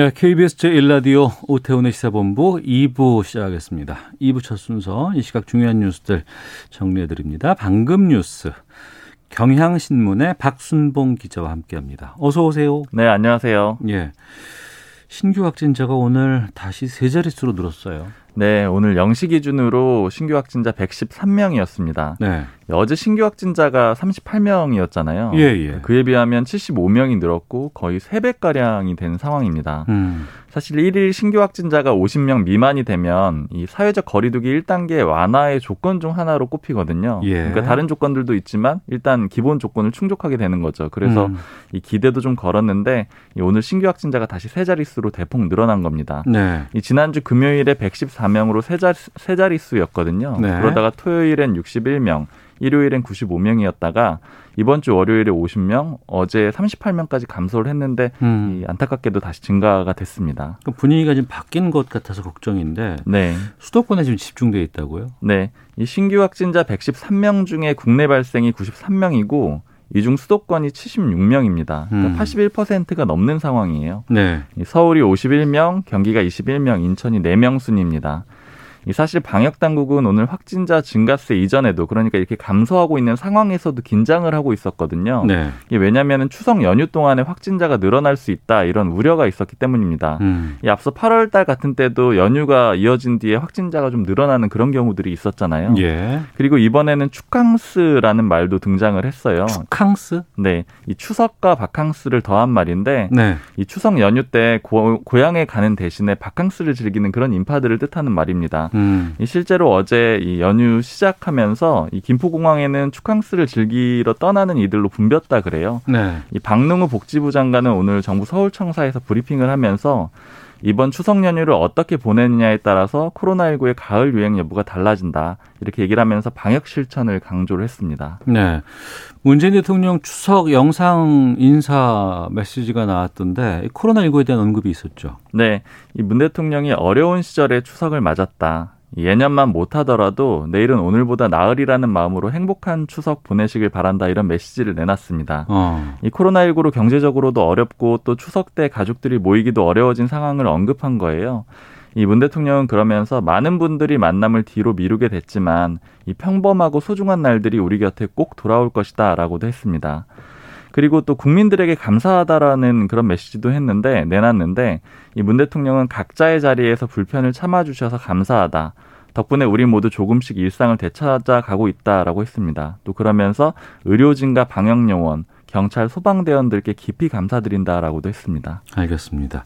네, KBS 제1라디오 오태훈의 시사본부 2부 시작하겠습니다. 2부 첫 순서 이 시각 중요한 뉴스들 정리해드립니다. 방금 뉴스 경향신문의 박순봉 기자와 함께합니다. 어서 오세요. 네, 안녕하세요. 예, 신규 확진자가 오늘 다시 세 자릿수로 늘었어요. 네, 오늘 0시 기준으로 신규 확진자 113명이었습니다. 네, 어제 신규 확진자가 38명이었잖아요. 예, 예. 그에 비하면 75명이 늘었고 거의 3배가량이 된 상황입니다. 음, 사실 1일 신규 확진자가 50명 미만이 되면 이 사회적 거리두기 1단계 완화의 조건 중 하나로 꼽히거든요. 예. 그러니까 다른 조건들도 있지만 일단 기본 조건을 충족하게 되는 거죠. 그래서 음. 이 기대도 좀 걸었는데 이 오늘 신규 확진자가 다시 세 자릿수로 대폭 늘어난 겁니다. 네, 이 지난주 금요일에 114명으로 세, 자리, 세 자릿수였거든요. 네. 그러다가 토요일엔 61명, 일요일엔 95명이었다가 이번 주 월요일에 50명, 어제 38명까지 감소를 했는데 음, 이 안타깝게도 다시 증가가 됐습니다. 그 분위기가 좀 바뀐 것 같아서 걱정인데 네. 수도권에 지금 집중돼 있다고요? 네. 이 신규 확진자 113명 중에 국내 발생이 93명이고 이중 수도권이 76명입니다. 음. 그러니까 81%가 넘는 상황이에요. 네, 이 서울이 51명, 경기가 21명, 인천이 4명 순입니다. 이 사실 방역 당국은 오늘 확진자 증가세 이전에도 그러니까 이렇게 감소하고 있는 상황에서도 긴장을 하고 있었거든요. 네, 이게 왜냐하면 추석 연휴 동안에 확진자가 늘어날 수 있다 이런 우려가 있었기 때문입니다. 음, 이 앞서 8월 달 같은 때도 연휴가 이어진 뒤에 확진자가 좀 늘어나는 그런 경우들이 있었잖아요. 예, 그리고 이번에는 축캉스라는 말도 등장을 했어요. 축캉스? 네, 이 추석과 바캉스를 더한 말인데 네, 이 추석 연휴 때 고, 고향에 가는 대신에 바캉스를 즐기는 그런 인파들을 뜻하는 말입니다. 음, 이 실제로 어제 이 연휴 시작하면서 이 김포공항에는 축캉스를 즐기러 떠나는 이들로 붐볐다 그래요. 네, 이 박능우 복지부 장관은 오늘 정부 서울청사에서 브리핑을 하면서 이번 추석 연휴를 어떻게 보내느냐에 따라서 코로나19의 가을 유행 여부가 달라진다. 이렇게 얘기를 하면서 방역 실천을 강조를 했습니다. 네. 문재인 대통령 추석 영상 인사 메시지가 나왔던데 코로나19에 대한 언급이 있었죠. 네. 이 문 대통령이 어려운 시절에 추석을 맞았다. 예년만 못하더라도 내일은 오늘보다 나으리라는 마음으로 행복한 추석 보내시길 바란다 이런 메시지를 내놨습니다. 어. 이 코로나19로 경제적으로도 어렵고 또 추석 때 가족들이 모이기도 어려워진 상황을 언급한 거예요. 이 문 대통령은 그러면서 많은 분들이 만남을 뒤로 미루게 됐지만 이 평범하고 소중한 날들이 우리 곁에 꼭 돌아올 것이다 라고도 했습니다. 그리고 또 국민들에게 감사하다라는 그런 메시지도 했는데 내놨는데 이 문 대통령은 각자의 자리에서 불편을 참아주셔서 감사하다. 덕분에 우리 모두 조금씩 일상을 되찾아 가고 있다라고 했습니다. 또 그러면서 의료진과 방역요원, 경찰, 소방대원들께 깊이 감사드린다라고도 했습니다. 알겠습니다.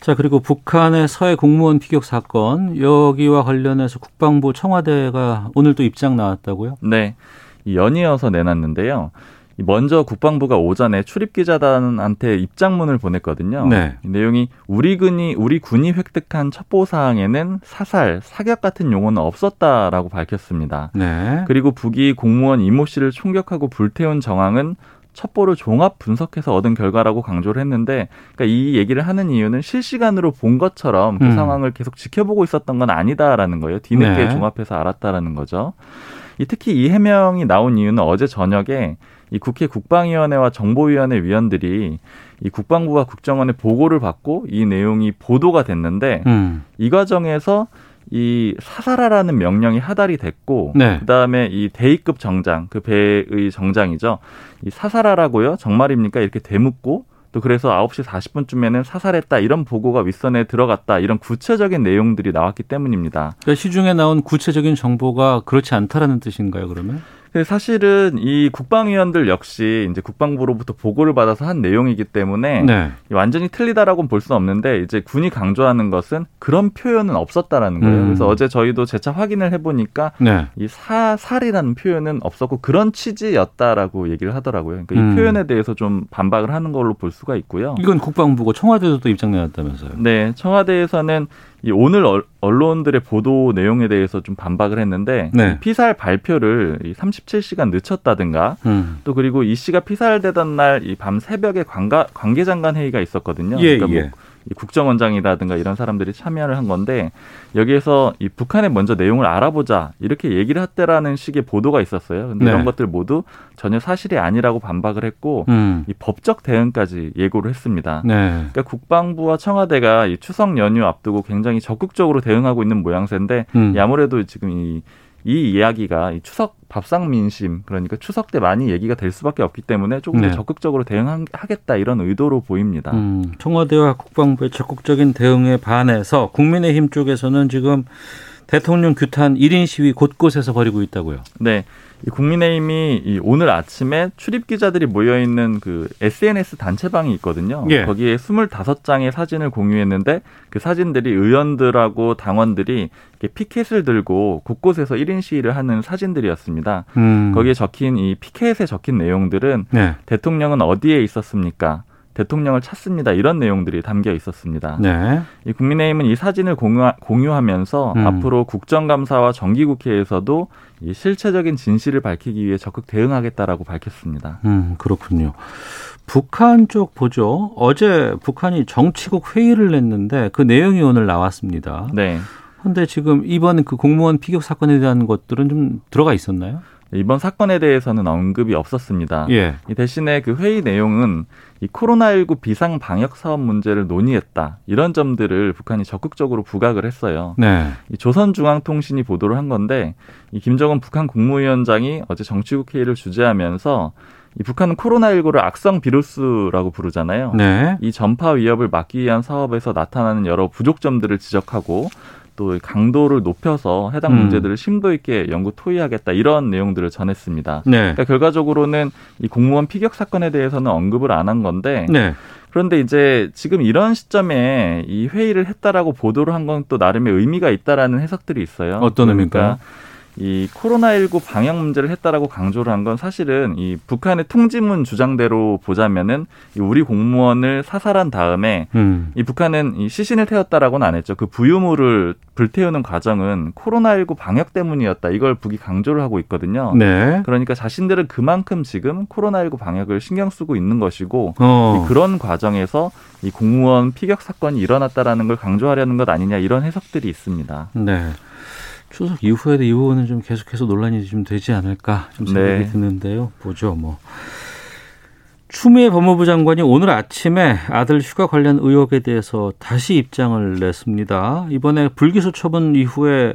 자, 그리고 북한의 서해 공무원 피격 사건 여기와 관련해서 국방부 청와대가 오늘 또 입장 나왔다고요? 네. 이 연이어서 내놨는데요. 이 먼저 국방부가 오전에 출입 기자단한테 입장문을 보냈거든요. 네. 이 내용이 우리 군이 우리 군이 획득한 첩보 사항에는 사살, 사격 같은 용어는 없었다라고 밝혔습니다. 네. 그리고 북이 공무원 이모 씨를 총격하고 불태운 정황은 첩보를 종합 분석해서 얻은 결과라고 강조를 했는데, 그러니까 이 얘기를 하는 이유는 실시간으로 본 것처럼 그 음. 상황을 계속 지켜보고 있었던 건 아니다라는 거예요. 뒤늦게 네. 종합해서 알았다라는 거죠. 이 특히 이 해명이 나온 이유는 어제 저녁에 이 국회 국방위원회와 정보위원회 위원들이 이 국방부와 국정원의 보고를 받고 이 내용이 보도가 됐는데 음. 이 과정에서 이 사살하라는 명령이 하달이 됐고 네. 그다음에 이 대위급 정장 그 배의 정장이죠. 이 사살하라고요? 정말입니까? 이렇게 되묻고 또 그래서 9시 40분쯤에는 사살했다 이런 보고가 윗선에 들어갔다 이런 구체적인 내용들이 나왔기 때문입니다. 그러니까 시중에 나온 구체적인 정보가 그렇지 않다라는 뜻인가요, 그러면? 사실은 이 국방위원들 역시 이제 국방부로부터 보고를 받아서 한 내용이기 때문에 네. 완전히 틀리다라고는 볼 수는 없는데 이제 군이 강조하는 것은 그런 표현은 없었다라는 거예요. 음. 그래서 어제 저희도 재차 확인을 해보니까 네. 이 사 살이라는 표현은 없었고 그런 취지였다라고 얘기를 하더라고요. 그러니까 음. 이 표현에 대해서 좀 반박을 하는 걸로 볼 수가 있고요. 이건 국방부고 청와대도 또 입장 내놨다면서요. 네, 청와대에서는 이 오늘 얼- 언론들의 보도 내용에 대해서 좀 반박을 했는데 네. 이 피살 발표를 이 37시간 늦췄다든가 음. 또 그리고 이 씨가 피살되던 날 이 밤 새벽에 관가, 관계장관 회의가 있었거든요. 예, 그러니까 예. 뭐이 국정원장이라든가 이런 사람들이 참여를 한 건데 여기에서 이 북한에 먼저 내용을 알아보자 이렇게 얘기를 했다라는 식의 보도가 있었어요. 근데 네. 이런 것들 모두 전혀 사실이 아니라고 반박을 했고 음. 이 법적 대응까지 예고를 했습니다. 네. 그러니까 국방부와 청와대가 이 추석 연휴 앞두고 굉장히 적극적으로 대응하고 있는 모양새인데 음. 이 아무래도 지금 이, 이 이야기가 이 추석 밥상 민심 그러니까 추석 때 많이 얘기가 될 수밖에 없기 때문에 조금 네. 더 적극적으로 대응하겠다 이런 의도로 보입니다. 음, 청와대와 국방부의 적극적인 대응에 반해서 국민의힘 쪽에서는 지금 대통령 규탄 1인 시위 곳곳에서 벌이고 있다고요. 네. 이 국민의힘이 이 오늘 아침에 출입 기자들이 모여 있는 그 SNS 단체방이 있거든요. 예. 거기에 25장의 사진을 공유했는데 그 사진들이 의원들하고 당원들이 이렇게 피켓을 들고 곳곳에서 1인 시위를 하는 사진들이었습니다. 음. 거기에 적힌 이 피켓에 적힌 내용들은 네. 대통령은 어디에 있었습니까? 대통령을 찾습니다. 이런 내용들이 담겨 있었습니다. 네. 이 국민의힘은 이 사진을 공유, 하면서 음. 앞으로 국정감사와 정기국회에서도 이 실체적인 진실을 밝히기 위해 적극 대응하겠다라고 밝혔습니다. 음, 그렇군요. 북한 쪽 보죠. 어제 북한이 정치국 회의를 냈는데 그 내용이 오늘 나왔습니다. 네. 근데 지금 이번 그 공무원 피격 사건에 대한 것들은 좀 들어가 있었나요? 이번 사건에 대해서는 언급이 없었습니다. 예. 이 대신에 그 회의 내용은 이 코로나19 비상 방역 사업 문제를 논의했다. 이런 점들을 북한이 적극적으로 부각을 했어요. 네. 이 조선중앙통신이 보도를 한 건데 이 김정은 북한 국무위원장이 어제 정치국 회의를 주재하면서 이 북한은 코로나19를 악성 비루스라고 부르잖아요. 네. 이 전파 위협을 막기 위한 사업에서 나타나는 여러 부족점들을 지적하고 또 강도를 높여서 해당 음. 문제들을 심도 있게 연구 토의하겠다 이런 내용들을 전했습니다. 네. 그러니까 결과적으로는 이 공무원 피격 사건에 대해서는 언급을 안 한 건데 네. 그런데 이제 지금 이런 시점에 이 회의를 했다라고 보도를 한 건 또 나름의 의미가 있다라는 해석들이 있어요. 어떤 그러니까 의미일까요? 이 코로나19 방역 문제를 했다라고 강조를 한 건 사실은 이 북한의 통지문 주장대로 보자면은 이 우리 공무원을 사살한 다음에 음. 이 북한은 이 시신을 태웠다라고는 안 했죠. 그 부유물을 불태우는 과정은 코로나19 방역 때문이었다. 이걸 북이 강조를 하고 있거든요. 네. 그러니까 자신들은 그만큼 지금 코로나19 방역을 신경 쓰고 있는 것이고 어. 이 그런 과정에서 이 공무원 피격 사건이 일어났다라는 걸 강조하려는 것 아니냐 이런 해석들이 있습니다. 네. 추석 이후에도 이 부분은 좀 계속해서 논란이 좀 되지 않을까 좀 생각이 네. 드는데요. 보죠, 뭐. 추미애 법무부 장관이 오늘 아침에 아들 휴가 관련 의혹에 대해서 다시 입장을 냈습니다. 이번에 불기소 처분 이후에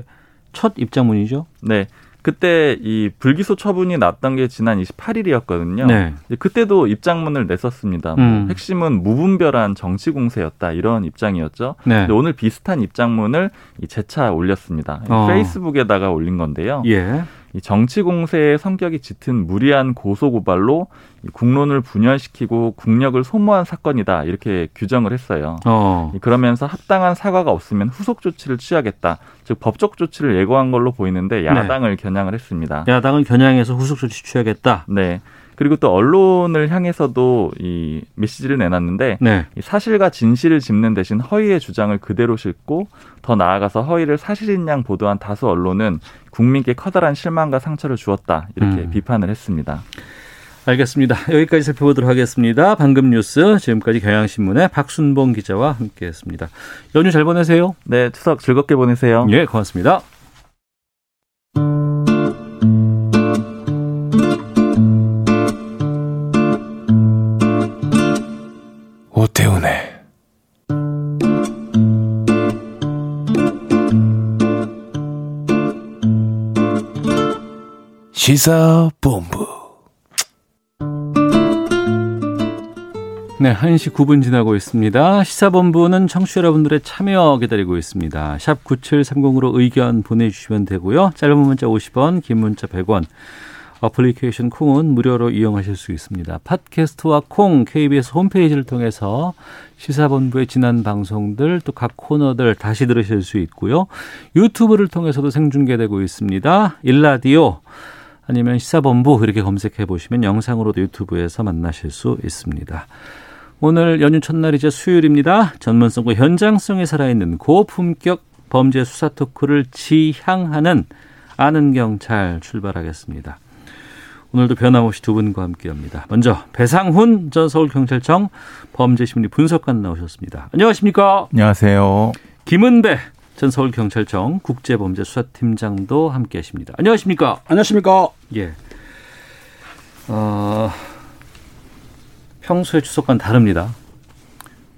첫 입장문이죠. 네. 그때 이 불기소 처분이 났던 게 지난 28일이었거든요. 네. 그때도 입장문을 냈었습니다. 뭐 음. 핵심은 무분별한 정치 공세였다 이런 입장이었죠. 네. 오늘 비슷한 입장문을 이 재차 올렸습니다. 어. 페이스북에다가 올린 건데요. 예. 이 정치 공세의 성격이 짙은 무리한 고소 고발로 이 국론을 분열시키고 국력을 소모한 사건이다 이렇게 규정을 했어요. 어. 이 그러면서 합당한 사과가 없으면 후속 조치를 취하겠다. 즉 법적 조치를 예고한 걸로 보이는데 야당을 겨냥을 했습니다. 야당을 겨냥해서 후속 조치 취하겠다. 네. 그리고 또 언론을 향해서도 이 메시지를 내놨는데 네. 이 사실과 진실을 짚는 대신 허위의 주장을 그대로 싣고 더 나아가서 허위를 사실인 양 보도한 다수 언론은 국민께 커다란 실망과 상처를 주었다 이렇게 음. 비판을 했습니다. 알겠습니다. 여기까지 살펴보도록 하겠습니다. 방금 뉴스 지금까지 경향신문의 박순봉 기자와 함께했습니다. 연휴 잘 보내세요. 네, 추석 즐겁게 보내세요. 예, 고맙습니다. 오태훈의 시사본부 네, 1시 9분 지나고 있습니다. 시사본부는 청취자 여러분들의 참여 기다리고 있습니다. 샵 9730으로 의견 보내주시면 되고요. 짧은 문자 50원, 긴 문자 100원. 어플리케이션 콩은 무료로 이용하실 수 있습니다. 팟캐스트와 콩 KBS 홈페이지를 통해서 시사본부의 지난 방송들 또 각 코너들 다시 들으실 수 있고요. 유튜브를 통해서도 생중계되고 있습니다. 일라디오 아니면 시사본부 이렇게 검색해 보시면 영상으로도 유튜브에서 만나실 수 있습니다. 오늘 연휴 첫날이자 수요일입니다. 전문성과 현장성이 살아있는 고품격 범죄 수사 토크를 지향하는 아는 경찰 출발하겠습니다. 오늘도 변함없이 두 분과 함께합니다. 먼저 배상훈 전 서울경찰청 범죄심리 분석관 나오셨습니다. 안녕하십니까? 안녕하세요. 김은배 전 서울경찰청 국제범죄수사팀장도 함께하십니다. 안녕하십니까? 안녕하십니까? 예. 어, 평소의 추석과는 다릅니다.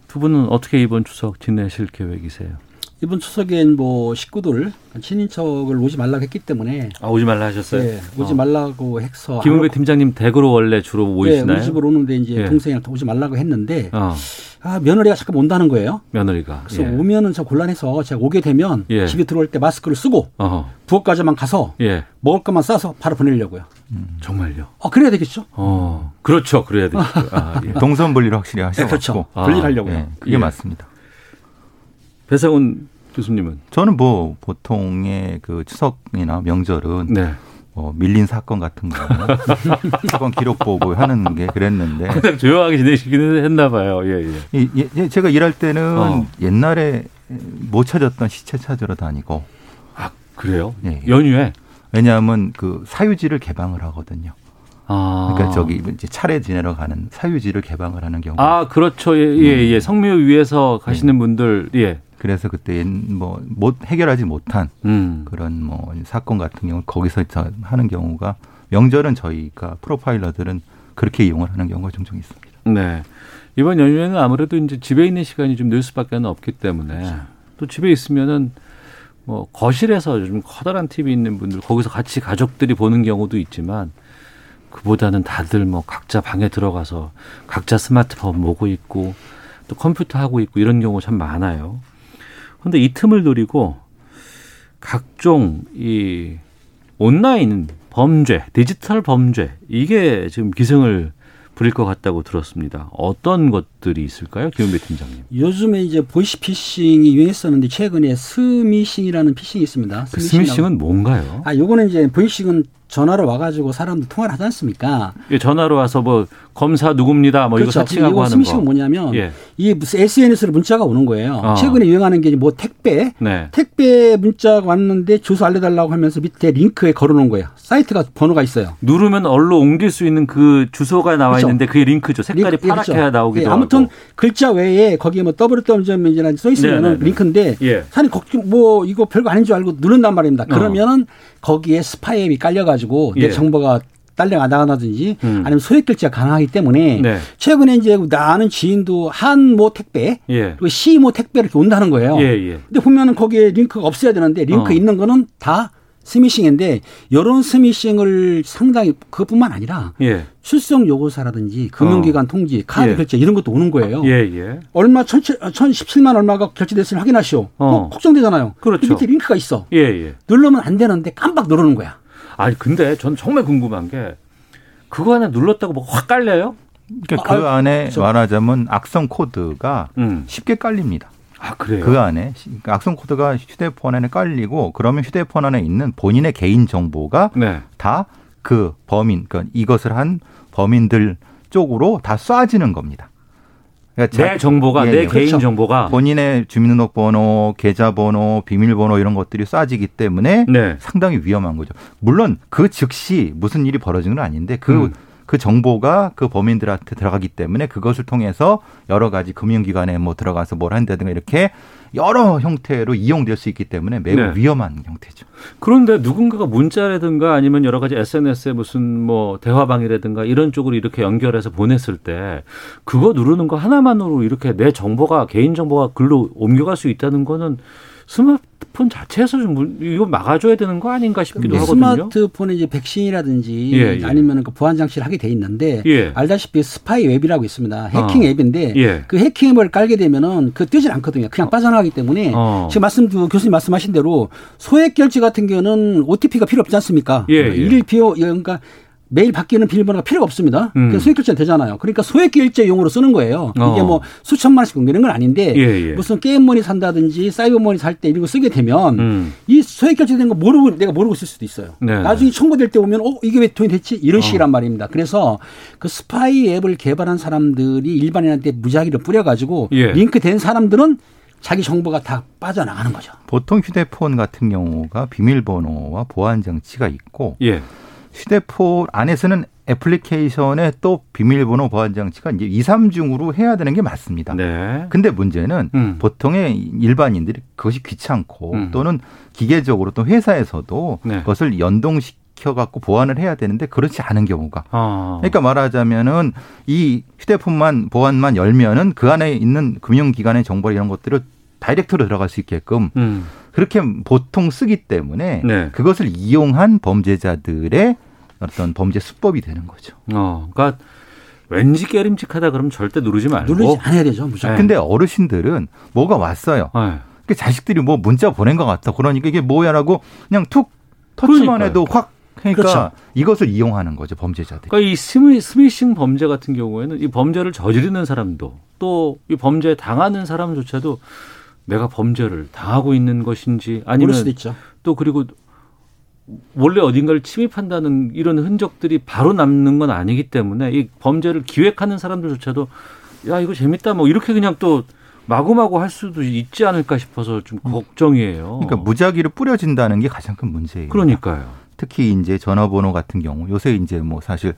두 분은 어떻게 이번 추석 지내실 계획이세요? 이번 추석엔 뭐 식구들 친인척을 오지 말라고 했기 때문에 아 오지 말라 하셨어요? 예, 오지 어. 말라고 해서 김은배 안 팀장님 댁으로 원래 주로 오- 모이시나요? 예, 우리 집으로 오는데 이제 예. 동생이랑 오지 말라고 했는데 어, 아, 며느리가 잠깐 온다는 거예요. 며느리가. 그래서 예. 오면은 저 곤란해서 제가 오게 되면 예. 집에 들어올 때 마스크를 쓰고 어, 부엌까지만 가서 예, 먹을 것만 싸서 바로 보내려고요. 정말요. 아, 그래야 되겠죠? 어, 그렇죠. 그래야 되죠. 아, 예. 동선 분리를 확실히 네, 하셔서 그렇죠. 아, 분리하려고요. 예, 그게 예. 맞습니다. 배상훈 교수님은 저는 뭐 보통의 그 추석이나 명절은 네. 뭐 밀린 사건 같은 거 사건 기록 보고 하는 게 그랬는데 항상 조용하게 지내시기는 했나 봐요. 예, 예. 이, 예, 예, 제가 일할 때는 어. 옛날에 못 찾았던 시체 찾으러 다니고 아, 그래요? 예. 연휴에 왜냐하면 그 사유지를 개방을 하거든요. 아. 그러니까 저기 이제 차례 지내러 가는 사유지를 개방을 하는 경우. 아, 그렇죠. 예, 예, 예. 성묘 위에서 가시는 분들, 예. 그래서 그때 뭐 못 해결하지 못한 음. 그런 뭐 사건 같은 경우 거기서 저- 하는 경우가 명절은 저희가 프로파일러들은 그렇게 이용을 하는 경우가 종종 있습니다. 네. 이번 연휴에는 아무래도 이제 집에 있는 시간이 좀 늘 수밖에 없기 때문에 또 집에 있으면은 뭐 거실에서 좀 커다란 TV 있는 분들 거기서 같이 가족들이 보는 경우도 있지만 그보다는 다들 뭐 각자 방에 들어가서 각자 스마트폰 보고 있고 또 컴퓨터 하고 있고 이런 경우 참 많아요. 근데 이 틈을 노리고 각종 이 온라인 범죄, 디지털 범죄 이게 지금 기승을 부릴 것 같다고 들었습니다. 어떤 것들이 있을까요, 김은배 팀장님? 요즘에 이제 보이스피싱이 유행했었는데 최근에 스미싱이라는 피싱이 있습니다. 그 스미싱이라고. 스미싱은 뭔가요? 아, 요거는 이제 보이스피싱은 전화로 와가지고 사람들 통화를 하지 않습니까? 이게 전화로 와서 뭐 검사 누굽니다, 뭐 이거 사칭하고 이거 하는 거. 뭐냐면 예. 이게 무슨 SNS로 문자가 오는 거예요. 어. 최근에 유행하는 게 뭐 택배, 네. 택배 문자가 왔는데 주소 알려달라고 하면서 밑에 링크에 걸어놓은 거예요. 사이트가 번호가 있어요. 누르면 얼로 옮길 수 있는 그 주소가 나와 그렇죠. 있는데 그게 링크죠. 색깔이 링크, 예, 파랗게 그렇죠. 나오기도 예, 아무튼 하고. 글자 외에 거기에 뭐 www.이라는 써 있으면 네네네. 은 링크인데 예. 걱정 뭐 이거 별거 아닌 줄 알고 누른단 말입니다. 어. 그러면은 거기에 스파이앱이 깔려가지고 예. 내 정보가 딸려 나가다든지 음. 아니면 소액 결제가 가능하기 때문에 네. 최근에 이제 나는 지인도 한모 택배 예. 그리고 시모 택배 이렇게 온다는 거예요. 예, 예. 근데 보면은 거기에 링크가 없어야 되는데 링크 어. 있는 거는 다 스미싱인데 이런 스미싱을 상당히 그것뿐만 아니라 예. 출석 요구서라든지 금융기관 통지, 카드 예. 결제 이런 것도 오는 거예요. 예, 예. 얼마 천, 천 17만 얼마가 결제됐으면 확인하시오. 어. 어, 걱정되잖아요. 그렇죠. 그 밑에 링크가 있어. 예, 예. 누르면 안 되는데 깜빡 누르는 거야. 아니, 근데 전 정말 궁금한 게 그거 하나 눌렀다고 뭐 확 깔려요? 그러니까 그 아, 안에 저- 말하자면 악성 코드가 음. 쉽게 깔립니다. 아, 그래요? 그 안에 시- 그러니까 악성 코드가 휴대폰 안에 깔리고 그러면 휴대폰 안에 있는 본인의 개인 정보가 네. 다그 범인, 그러니까 이것을 한 범인들 쪽으로 다 쏴지는 겁니다. 그러니까 내 자- 정보가 예, 내 예. 개인 그렇죠. 정보가 본인의 주민등록번호, 계좌번호, 비밀번호 이런 것들이 쏴지기 때문에 네. 상당히 위험한 거죠. 물론 그 즉시 무슨 일이 벌어진 건 아닌데 그, 음. 그 정보가 그 범인들한테 들어가기 때문에 그것을 통해서 여러 가지 금융기관에 뭐 들어가서 뭘 한다든가 이렇게 여러 형태로 이용될 수 있기 때문에 매우 네. 위험한 형태죠. 그런데 누군가가 문자라든가 아니면 여러 가지 SNS에 무슨 뭐 대화방이라든가 이런 쪽으로 이렇게 연결해서 보냈을 때 그거 누르는 거 하나만으로 이렇게 내 정보가 개인 정보가 글로 옮겨갈 수 있다는 거는 스마트폰 자체에서 좀 문- 이거 막아줘야 되는 거 아닌가 싶기도 하거든요. 스마트폰에 이제 백신이라든지 예, 예. 아니면 그 보안 장치를 하게 돼 있는데 예. 알다시피 스파이 앱이라고 있습니다. 해킹 어. 앱인데 예. 그 해킹 앱을 깔게 되면은 그 뜨질 않거든요. 그냥 빠져나가기 때문에 어. 지금 말씀 그 교수님 말씀하신 대로 소액 결제 같은 경우는 OTP가 필요 없지 않습니까? 예, 예. 일일 비용 그러니까 매일 바뀌는 비밀번호가 필요가 없습니다. 음. 그래서 소액 결제 되잖아요. 그러니까 소액 결제용으로 쓰는 거예요. 어. 이게 뭐 수천만 원씩 이런 건 아닌데 예, 예. 무슨 게임머니 산다든지 사이버머니 살 때 이런 거 쓰게 되면 음. 이 소액 결제된 거 모르고 내가 모르고 쓸 수도 있어요. 네, 나중에 청구될 때 오면 어 이게 왜 돈이 됐지 이런 식이란 말입니다. 그래서 그 스파이 앱을 개발한 사람들이 일반인한테 무작위로 뿌려가지고 예. 링크된 사람들은 자기 정보가 다 빠져나가는 거죠. 보통 휴대폰 같은 경우가 비밀번호와 보안 장치가 있고 예. 휴대폰 안에서는 애플리케이션에 또 비밀번호 보안 장치가 이제 2, 3중으로 해야 되는 게 맞습니다. 네. 근데 문제는 음. 보통의 일반인들이 그것이 귀찮고 음. 또는 기계적으로 또 회사에서도 네. 그것을 연동시켜 갖고 보완을 해야 되는데 그렇지 않은 경우가 아. 그러니까 말하자면은 이 휴대폰만 보안만 열면은 그 안에 있는 금융기관의 정보 이런 것들을 다이렉트로 들어갈 수 있게끔 음. 그렇게 보통 쓰기 때문에 네. 그것을 이용한 범죄자들의 어떤 범죄 수법이 되는 거죠. 어. 그러니까 왠지 깨림직하다 그러면 절대 누르지 말고. 누르지 않아야 되죠. 무조건. 네. 근데 어르신들은 뭐가 왔어요. 네. 그 자식들이 뭐 문자 보낸 것 같다. 그러니까 이게 뭐야라고 그냥 툭 터치만 그러니까요. 해도 확 그러니까 그렇죠. 이것을 이용하는 거죠 범죄자들이. 그러니까 이 스미, 스미싱 범죄 같은 경우에는 이 범죄를 저지르는 사람도 또 이 범죄에 당하는 사람조차도 내가 범죄를 당하고 있는 것인지 아니면. 또 그리고 원래 어딘가를 침입한다는 이런 흔적들이 바로 남는 건 아니기 때문에 이 범죄를 기획하는 사람들조차도 야 이거 재밌다 뭐 이렇게 그냥 또 마구마구 할 수도 있지 않을까 싶어서 좀 걱정이에요. 그러니까 무작위로 뿌려진다는 게 가장 큰 문제예요. 그러니까요. 특히 이제 전화번호 같은 경우 요새 이제 뭐 사실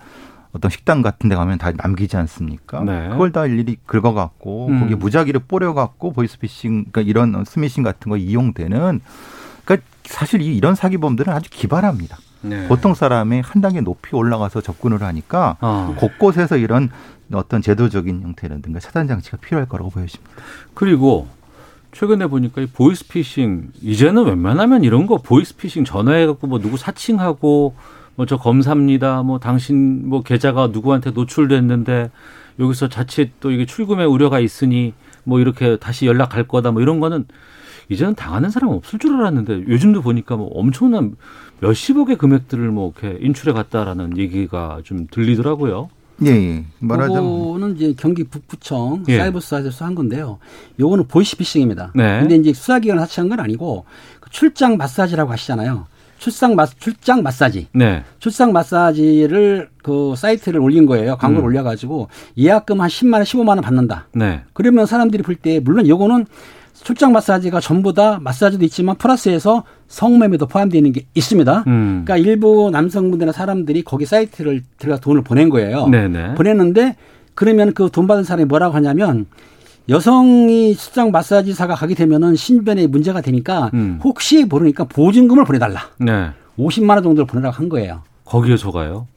어떤 식당 같은 데 가면 다 남기지 않습니까? 네. 그걸 다 일일이 긁어갖고 음. 거기에 무작위로 뿌려갖고 보이스피싱 그러니까 이런 스미싱 같은 거 이용되는 그러니까 사실 이- 이런 사기범들은 아주 기발합니다. 네. 보통 사람이 한 단계 높이 올라가서 접근을 하니까 어. 곳곳에서 이런 어떤 제도적인 형태라든가 차단 장치가 필요할 거라고 보여집니다. 그리고 최근에 보니까 이 보이스피싱 이제는 웬만하면 이런 거 보이스피싱 전화해 갖고 뭐 누구 사칭하고 뭐 저 검사입니다. 뭐 당신 뭐 계좌가 누구한테 노출됐는데 여기서 자칫 또 이게 출금의 우려가 있으니 뭐 이렇게 다시 연락할 거다 뭐 이런 거는 이제는 당하는 사람 없을 줄 알았는데 요즘도 보니까 뭐 엄청난 몇십억의 금액들을 뭐 이렇게 인출해 갔다라는 얘기가 좀 들리더라고요. 예, 예. 말하자면 그거는 이제 경기 북부청 예. 사이버 수사에서 한 건데요. 요거는 보이스 피싱입니다. 네. 근데 이제 수사기관을 사칭한 건 아니고 그 출장 마사지라고 하시잖아요. 출상 마 출장 마사지. 네. 출장 마사지를 그 사이트를 올린 거예요. 광고를 음. 올려가지고 예약금 한 10만 원, 15만 원 받는다. 네. 그러면 사람들이 볼 때 물론 요거는 출장 마사지가 전부 다 마사지도 있지만 플러스해서 성매매도 포함되어 있는 게 있습니다. 음. 그러니까 일부 남성분들이나 사람들이 거기 사이트를 들어가 돈을 보낸 거예요. 네네. 보냈는데 그러면 그 돈 받은 사람이 뭐라고 하냐면 여성이 출장 마사지사가 가게 되면은 신변에 문제가 되니까 음. 혹시 모르니까 보증금을 보내달라. 네. 50만 원 정도를 보내라고 한 거예요. 거기에 속아요.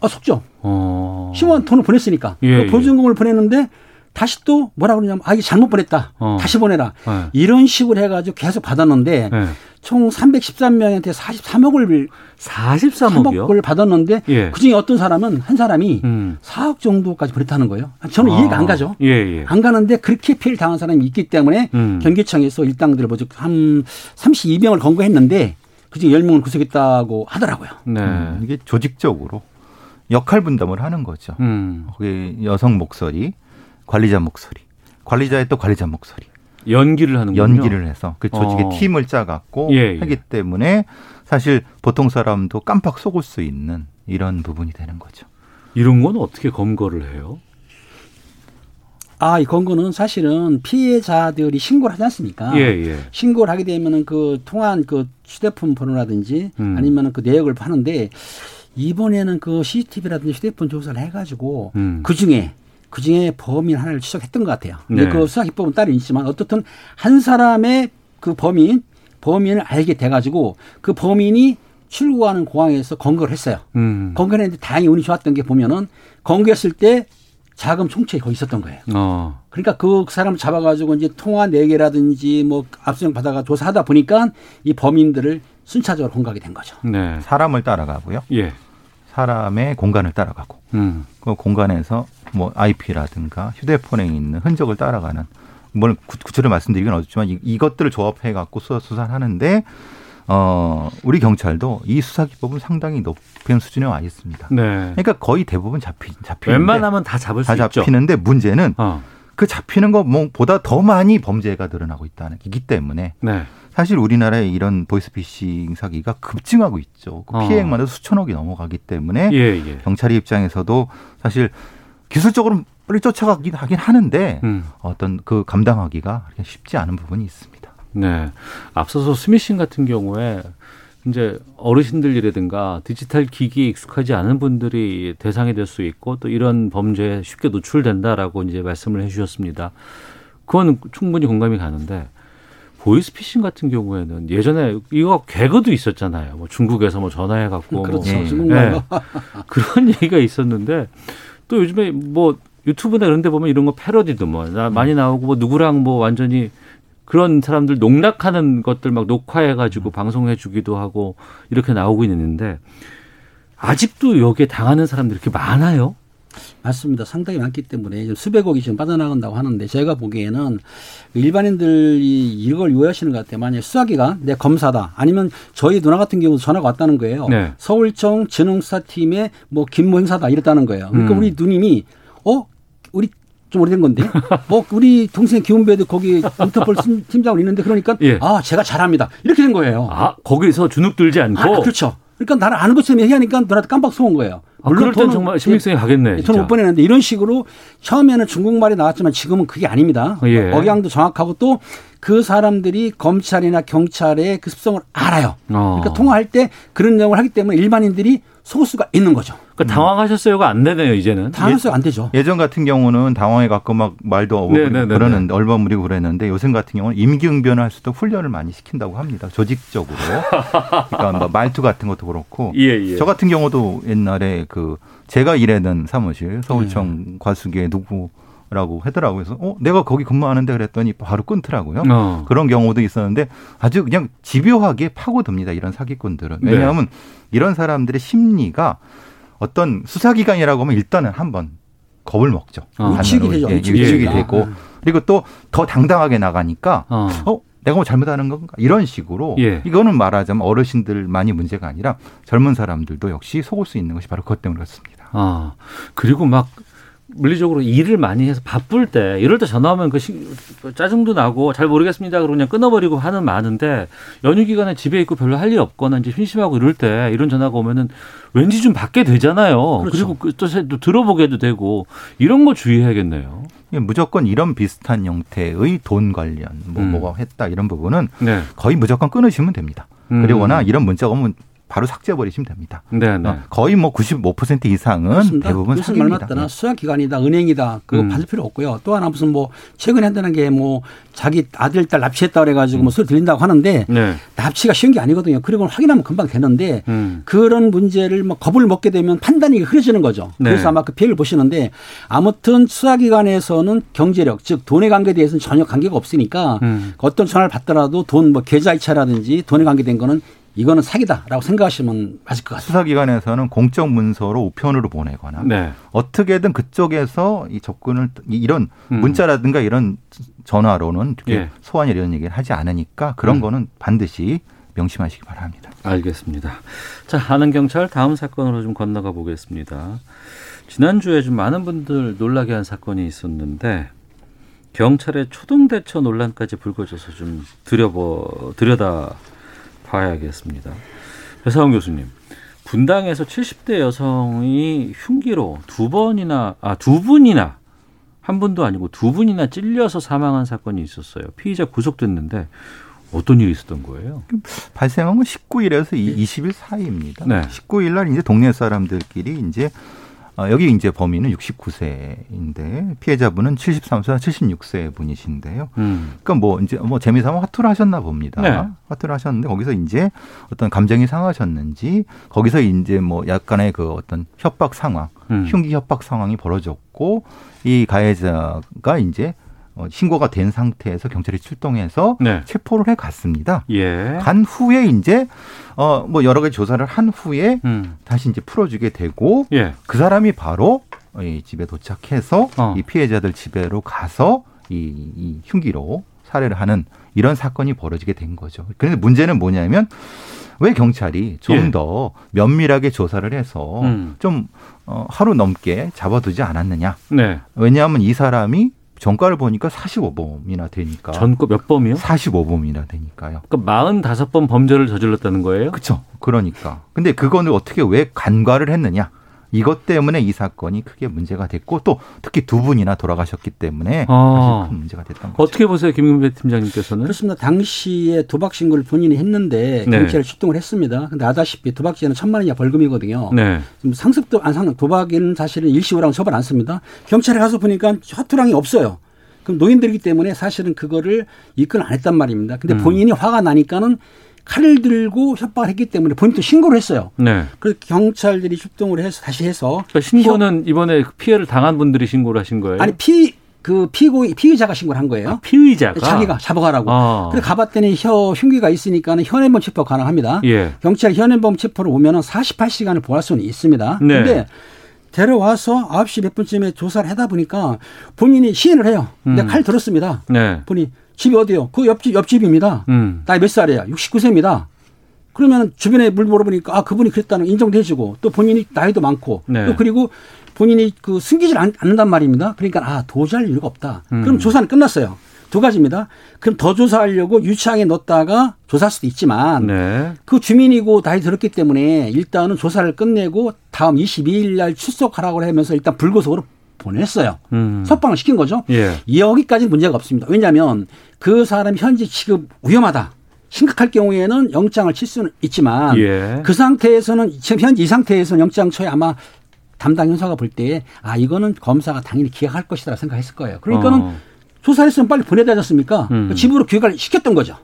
아 속죠. 어. 10만 원 돈을 보냈으니까 예, 그 보증금을 보냈는데 다시 또 뭐라 그러냐면 아 이게 잘못 보냈다. 어. 다시 보내라. 네. 이런 식으로 해가지고 계속 받았는데 네. 총 313명한테 43억을 43억이요? 3억을 받았는데 예. 그중에 어떤 사람은 한 사람이 음. 4억 정도까지 보냈다는 거예요. 저는 아. 이해가 안 가죠. 예, 예. 안 가는데 그렇게 피해를 당한 사람이 있기 때문에 음. 경기청에서 일당들을 뭐죠 한 32명을 검거했는데 그중에 10명을 구속했다고 하더라고요. 네. 음, 이게 조직적으로 역할 분담을 하는 거죠. 음. 거기 여성 목소리, 관리자 목소리, 관리자의 또 관리자 목소리, 연기를 하는군요. 연기를 해서 그 조직의 어. 팀을 짜갖고 예, 예. 하기 때문에 사실 보통 사람도 깜빡 속을 수 있는 이런 부분이 되는 거죠. 이런 건 어떻게 검거를 해요? 아, 이 건거는 사실은 피해자들이 신고를 하지 않습니까? 예, 예. 신고를 하게 되면은 그 통한 그 휴대폰 번호라든지 음. 아니면은 그 내역을 하는데 이번에는 그 CCTV라든지 휴대폰 조사를 해가지고 음. 그 중에 그 중에 범인 하나를 추적했던 것 같아요. 근데 네. 그 수사 기법은 따로 있지만 어떻든 한 사람의 그 범인 범인을 알게 돼가지고 그 범인이 출국하는 공항에서 검거를 했어요. 음. 검거를 했는데 다행히 운이 좋았던 게 보면은 검거했을 때 자금 총책이 거기 있었던 거예요. 어. 그러니까 그 사람을 잡아가지고 이제 통화 내개라든지 뭐 압수수색 받아가 조사하다 보니까 이 범인들을 순차적으로 공각이 된 거죠. 네. 사람을 따라가고요. 예. 사람의 공간을 따라가고 음. 그 공간에서 뭐 IP라든가 휴대폰에 있는 흔적을 따라가는 뭘 구- 구체로 말씀드리긴 어렵지만 이, 이것들을 조합해 갖고 수사 수사를 하는데 어, 우리 경찰도 이 수사 기법은 상당히 높은 수준에 와 있습니다. 네. 그러니까 거의 대부분 잡히 잡히는데 웬만하면 다 잡을 수다 있죠. 잡히는데 문제는 어. 그 잡히는 것보다 더 많이 범죄가 늘어나고 있다는 이기 때문에 네. 사실 우리나라의 이런 보이스피싱 사기가 급증하고 있죠. 그 어. 피해액만 해도 수천억이 넘어가기 때문에 예, 예. 경찰의 입장에서도 사실 기술적으로 빨리 쫓아가긴 하긴 하는데 음. 어떤 그 감당하기가 쉽지 않은 부분이 있습니다. 네. 앞서서 스미싱 같은 경우에 이제 어르신들이라든가 디지털 기기에 익숙하지 않은 분들이 대상이 될 수 있고 또 이런 범죄에 쉽게 노출된다라고 이제 말씀을 해 주셨습니다. 그건 충분히 공감이 가는데 보이스피싱 같은 경우에는 예전에 이거 개그도 있었잖아요. 뭐 중국에서 뭐 전화해 갖고 그렇죠. 예. 중국말로. 그런 얘기가 있었는데 또 요즘에 뭐 유튜브나 이런 데 보면 이런 거 패러디도 뭐 나- 많이 나오고 뭐 누구랑 뭐 완전히 그런 사람들 농락하는 것들 막 녹화해 가지고 방송해 주기도 하고 이렇게 나오고 있는데 아직도 여기에 당하는 사람들이 이렇게 많아요? 맞습니다. 상당히 많기 때문에 수백억이 지금 빠져나간다고 하는데 제가 보기에는 일반인들이 이걸 요하시는 것 같아요. 만약에 수사기관 내 검사다 아니면 저희 누나 같은 경우도 전화가 왔다는 거예요. 네. 서울청 진흥수사팀의 뭐 김모 행사다 이랬다는 거예요. 그러니까 음. 우리 누님이 어 우리 좀 오래된 건데 뭐 우리 동생 김은배도 거기 인터폴 팀- 팀장으로 있는데 그러니까 예. 아 제가 잘합니다 이렇게 된 거예요. 아 거기서 주눅 들지 않고 아, 그렇죠. 그러니까 나는 아는 것처럼 얘기하니까 누나한테 깜빡 속은 거예요. 아, 그럴 땐 정말 신빙성이 가겠네. 예, 진짜. 돈을 못 보내는데 이런 식으로 처음에는 중국말이 나왔지만 지금은 그게 아닙니다. 예. 억양도 정확하고 또그 사람들이 검찰이나 경찰의 그 습성을 알아요. 어. 그러니까 통화할 때 그런 내용을 하기 때문에 일반인들이 속을 수가 있는 거죠. 그러니까 당황하셨어요가 안 되네요 이제는. 당연히 안 되죠. 예전 같은 경우는 당황해 갖고 막 말도 네, 네, 네, 그러는 얼버무리고 그랬는데 요새 같은 경우는 임기응변을 할 수도 훈련을 많이 시킨다고 합니다. 조직적으로. 그러니까 뭐 말투 같은 것도 그렇고. 예, 예. 저 같은 경우도 옛날에 그 제가 일하던 사무실 서울청 네. 과수기에 누구 라고 하더라고요. 그래서 어 내가 거기 근무하는데 그랬더니 바로 끊더라고요. 어. 그런 경우도 있었는데 아주 그냥 집요하게 파고듭니다. 이런 사기꾼들은. 네. 왜냐하면 이런 사람들의 심리가 어떤 수사기관이라고 하면 일단은 한번 겁을 먹죠. 어. 위축이. 되죠. 예, 위축이 위축이 됩니다. 되고 음. 그리고 또 더 당당하게 나가니까 어. 어 내가 뭐 잘못하는 건가 이런 식으로 예. 이거는 말하자면 어르신들만이 문제가 아니라 젊은 사람들도 역시 속을 수 있는 것이 바로 그것 때문에 그렇습니다. 아 그리고 막 물리적으로 일을 많이 해서 바쁠 때 이럴 때 전화 오면 그 시- 짜증도 나고 잘 모르겠습니다 그러고 그냥 끊어버리고 하는 많은데 연휴 기간에 집에 있고 별로 할 일 없거나 이제 심심하고 이럴 때 이런 전화가 오면은 왠지 좀 받게 되잖아요. 그렇죠. 그리고 그 또, 또 들어보게도 되고 이런 거 주의해야겠네요. 예, 무조건 이런 비슷한 형태의 돈 관련 뭐 음. 뭐가 했다 이런 부분은 네. 거의 무조건 끊으시면 됩니다. 음. 그리고나 이런 문자가 오면 바로 삭제해 버리시면 됩니다. 네, 네. 어, 거의 뭐 95% 이상은 그렇습니다. 대부분 무슨 말. 맞다나 수사기관이다, 은행이다, 그거 음. 받을 필요 없고요. 또 하나 무슨 뭐 최근에 한다는 게 뭐 자기 아들, 딸 납치했다 그래가지고 뭐 소리 들린다고 하는데 네. 납치가 쉬운 게 아니거든요. 그리고 확인하면 금방 되는데 음. 그런 문제를 뭐 겁을 먹게 되면 판단이 흐려지는 거죠. 네. 그래서 아마 그 피해를 보시는데 아무튼 수사기관에서는 경제력 즉 돈의 관계에 대해서는 전혀 관계가 없으니까 음. 어떤 전화를 받더라도 돈 뭐 계좌 이체라든지 돈에 관계된 거는 이거는 사기다라고 생각하시면 맞을 것 같습니다. 수사기관에서는 공적 문서로 우편으로 보내거나 네. 어떻게든 그쪽에서 이 접근을 이- 이런 음. 문자라든가 이런 전화로는 예. 소환 이런 얘기를 하지 않으니까 그런 음. 거는 반드시 명심하시기 바랍니다. 알겠습니다. 자, 아는 경찰 다음 사건으로 좀 건너가 보겠습니다. 지난주에 좀 많은 분들 놀라게 한 사건이 있었는데 경찰의 초동 대처 논란까지 불거져서 좀 들여보 들여다 봐야겠습니다. 배사원 교수님, 분당에서 70대 여성이 흉기로 두 번이나 아 두 분이나 한 분도 아니고 두 분이나 찔려서 사망한 사건이 있었어요. 피의자 구속됐는데 어떤 일이 있었던 거예요? 발생한 건 19일에서 20일 사이입니다. 네. 19일 날 이제 동네 사람들끼리 이제 어, 여기 이제 범인은 69세인데 피해자분은 73세, 76세 분이신데요. 음. 그러니까 뭐 이제 뭐 재미삼아 화투를 하셨나 봅니다. 네. 화투를 하셨는데 거기서 이제 어떤 감정이 상하셨는지 거기서 이제 뭐 약간의 그 어떤 협박 상황, 음. 흉기 협박 상황이 벌어졌고 이 가해자가 이제 어, 신고가 된 상태에서 경찰이 출동해서 네. 체포를 해 갔습니다. 예. 간 후에 이제 어 뭐 여러 가지 조사를 한 후에 음. 다시 이제 풀어주게 되고 예. 그 사람이 바로 이 집에 도착해서 어. 이 피해자들 집에로 가서 이, 이 흉기로 살해를 하는 이런 사건이 벌어지게 된 거죠. 그런데 문제는 뭐냐면 왜 경찰이 좀 예. 더 면밀하게 조사를 해서 음. 좀 어, 하루 넘게 잡아두지 않았느냐. 네. 왜냐하면 이 사람이 전과를 보니까 45범이나 되니까. 전거 몇 범이요? 45범이나 되니까요. 그러니까 45번 범죄를 저질렀다는 거예요? 그렇죠. 그러니까. 근데 그거는 어떻게 왜 간과를 했느냐? 이것 때문에 이 사건이 크게 문제가 됐고 또 특히 두 분이나 돌아가셨기 때문에 아. 사실 큰 문제가 됐던 거죠. 어떻게 보세요, 김은배 팀장님께서는? 그렇습니다. 당시에 도박 신고를 본인이 했는데 네. 경찰에 출동을 했습니다. 근데 아다시피 도박죄는 천만 원이야 벌금이거든요. 네. 상습도 안 상, 도박에는 사실은 일시호랑 처벌 안 씁니다. 경찰에 가서 보니까 화투랑이 없어요. 그럼 노인들이기 때문에 사실은 그거를 입건 안 했단 말입니다. 근데 음. 본인이 화가 나니까는 칼을 들고 협박을 했기 때문에 본인도 신고를 했어요. 네. 그래서 경찰들이 출동을 해서 다시 해서 그러니까 신고는 이번에 피해를 당한 분들이 신고를 하신 거예요? 아니 피 그 피고 피의자가 신고를 한 거예요. 아, 피의자가 자기가 잡아가라고. 아. 그래 가봤더니 혀 흉기가 있으니까는 현행범 체포 가능합니다. 예. 경찰 현행범 체포를 오면은 48시간을 보할 수는 있습니다. 네. 근데 데려와서 9시 몇 분쯤에 조사를 하다 보니까 본인이 시인을 해요. 근데 음. 칼 들었습니다. 네. 본인 집이 어디요? 그 옆집 옆집입니다. 음. 나이 몇 살이야? 69세입니다. 그러면 주변에 물 물어보니까 아 그분이 그랬다는 인정도 해주고 또 본인이 나이도 많고 네. 또 그리고 본인이 그 숨기질 않, 않는단 말입니다. 그러니까 아 도주할 이유가 없다. 음. 그럼 조사는 끝났어요. 두 가지입니다. 그럼 더 조사하려고 유치장에 넣었다가 조사할 수도 있지만 네. 그 주민이고 나이 들었기 때문에 일단은 조사를 끝내고 다음 22일 날 출석하라고 하면서 일단 불구속으로 보냈어요. 음. 석방을 시킨 거죠. 예. 여기까지 문제가 없습니다. 왜냐하면 그 사람이 현재 지금 위험하다. 심각할 경우에는 영장을 칠 수는 있지만 예. 그 상태에서는 지금 현재 이 상태에서는 영장 처에 아마 담당 형사가 볼 때 아 이거는 검사가 당연히 기각할 것이다 생각했을 거예요. 그러니까는 어. 조사했으면 빨리 보내야 되지 않습니까? 음. 집으로 귀가를 시켰던 거죠.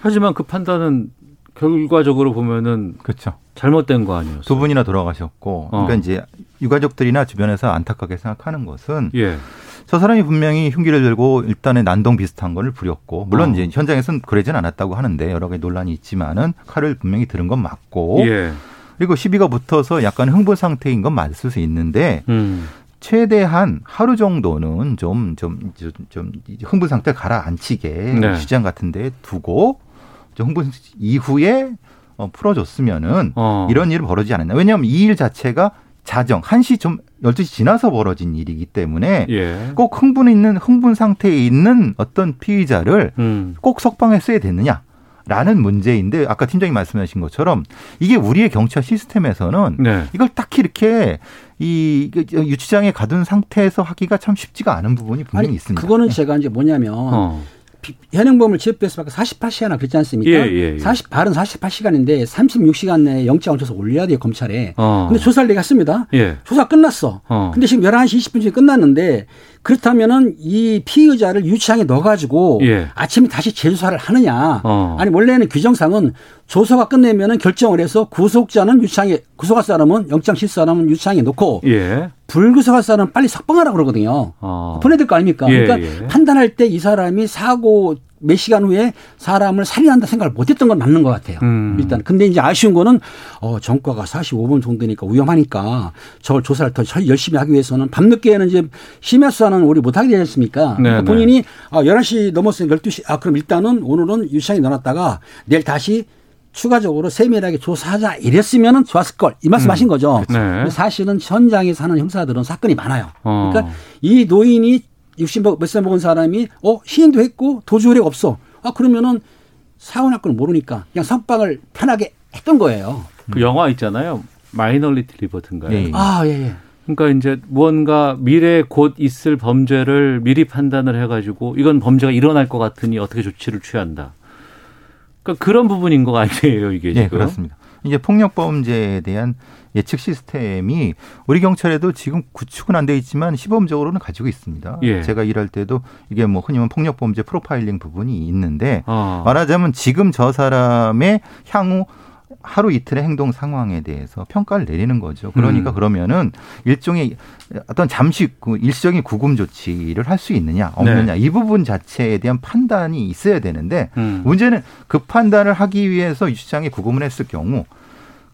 하지만 그 판단은 결과적으로 보면은 그렇죠. 잘못된 거 아니었어요? 두 분이나 돌아가셨고, 그러니까 어. 이제 유가족들이나 주변에서 안타깝게 생각하는 것은 예. 저 사람이 분명히 흉기를 들고 일단은 난동 비슷한 거를 부렸고, 물론 어. 이제 현장에서는 그러진 않았다고 하는데 여러 가지 논란이 있지만은 칼을 분명히 들은 건 맞고, 예. 그리고 시비가 붙어서 약간 흥분 상태인 건 맞을 수 있는데 음. 최대한 하루 정도는 좀, 좀, 좀, 좀 흥분 상태 가라앉히게 네. 시장 같은 데 두고 좀 흥분 이후에 어, 풀어줬으면은 어. 이런 일은 벌어지지 않았나. 왜냐하면 이 일 자체가 자정, 1시 좀 12시 지나서 벌어진 일이기 때문에 예. 꼭 흥분 있는, 흥분 상태에 있는 어떤 피의자를 음. 꼭 석방했어야 됐느냐. 라는 문제인데 아까 팀장님 말씀하신 것처럼 이게 우리의 경찰 시스템에서는 네. 이걸 딱히 이렇게 이 유치장에 가둔 상태에서 하기가 참 쉽지가 않은 부분이 분명히 아니 있습니다. 그거는 네. 제가 이제 뭐냐면 어. 비- 현행범을 체포해서 밖에 48시간이나 그랬지 않습니까? 예, 예, 예. 40, 발은 48시간인데 36시간 내에 영장을 줘서 올려야 돼요, 검찰에. 어. 근데 조사를 내가 했습니다. 예. 조사 끝났어. 어. 근데 지금 11시 20분쯤에 끝났는데 그렇다면은 이 피의자를 유치장에 넣어가지고 예. 아침에 다시 재조사를 하느냐. 어. 아니, 원래는 규정상은 조사가 끝내면은 결정을 해서 구속자는 유치장에, 구속할 사람은 영장 실 사람은 유치장에 놓고 예. 불구속할 사람은 빨리 석방하라고 그러거든요. 어. 보내야 될거 아닙니까? 예, 그러니까 예. 판단할 때 이 사람이 사고 몇 시간 후에 사람을 살인한다 생각을 못했던 건 맞는 것 같아요. 음. 일단 근데 이제 아쉬운 거는 어 전과가 45분 정도니까 위험하니까 저걸 조사를 더 열심히 하기 위해서는 밤늦게는 이제 심야 수사는 우리 못하게 되지 않습니까? 네, 그러니까 네. 본인이 아 11시 넘었으니 12시 아 그럼 일단은 오늘은 유치장에 넣어놨다가 내일 다시 추가적으로 세밀하게 조사하자 이랬으면 좋았을 걸 이 말씀하신 거죠. 네. 사실은 현장에 사는 형사들은 사건이 많아요. 어. 그러니까 이 노인이 60몇 살 먹은 사람이 어 시인도 했고 도주 우려가 없어. 아 그러면은 날건 모르니까 그냥 석방을 편하게 했던 거예요. 그 영화 있잖아요. Minority Report인가요? 예, 예. 아 예. 예. 그러니까 이제 무언가 미래에 곧 있을 범죄를 미리 판단을 해가지고 이건 범죄가 일어날 것 같으니 어떻게 조치를 취한다. 그러니까 그런 부분인 거 아니에요 이게 지금? 네, 그렇습니다. 이제 폭력 범죄에 대한 예측 시스템이 우리 경찰에도 지금 구축은 안 돼 있지만 시범적으로는 가지고 있습니다. 예. 제가 일할 때도 이게 뭐 흔히 말하면 폭력 범죄 프로파일링 부분이 있는데 어. 말하자면 지금 저 사람의 향후 하루 이틀의 행동 상황에 대해서 평가를 내리는 거죠. 그러니까 음. 그러면은 일종의 어떤 잠시 그 일시적인 구금 조치를 할 수 있느냐 없느냐 이 부분 자체에 대한 판단이 있어야 되는데 음. 문제는 그 판단을 하기 위해서 유치장에 구금을 했을 경우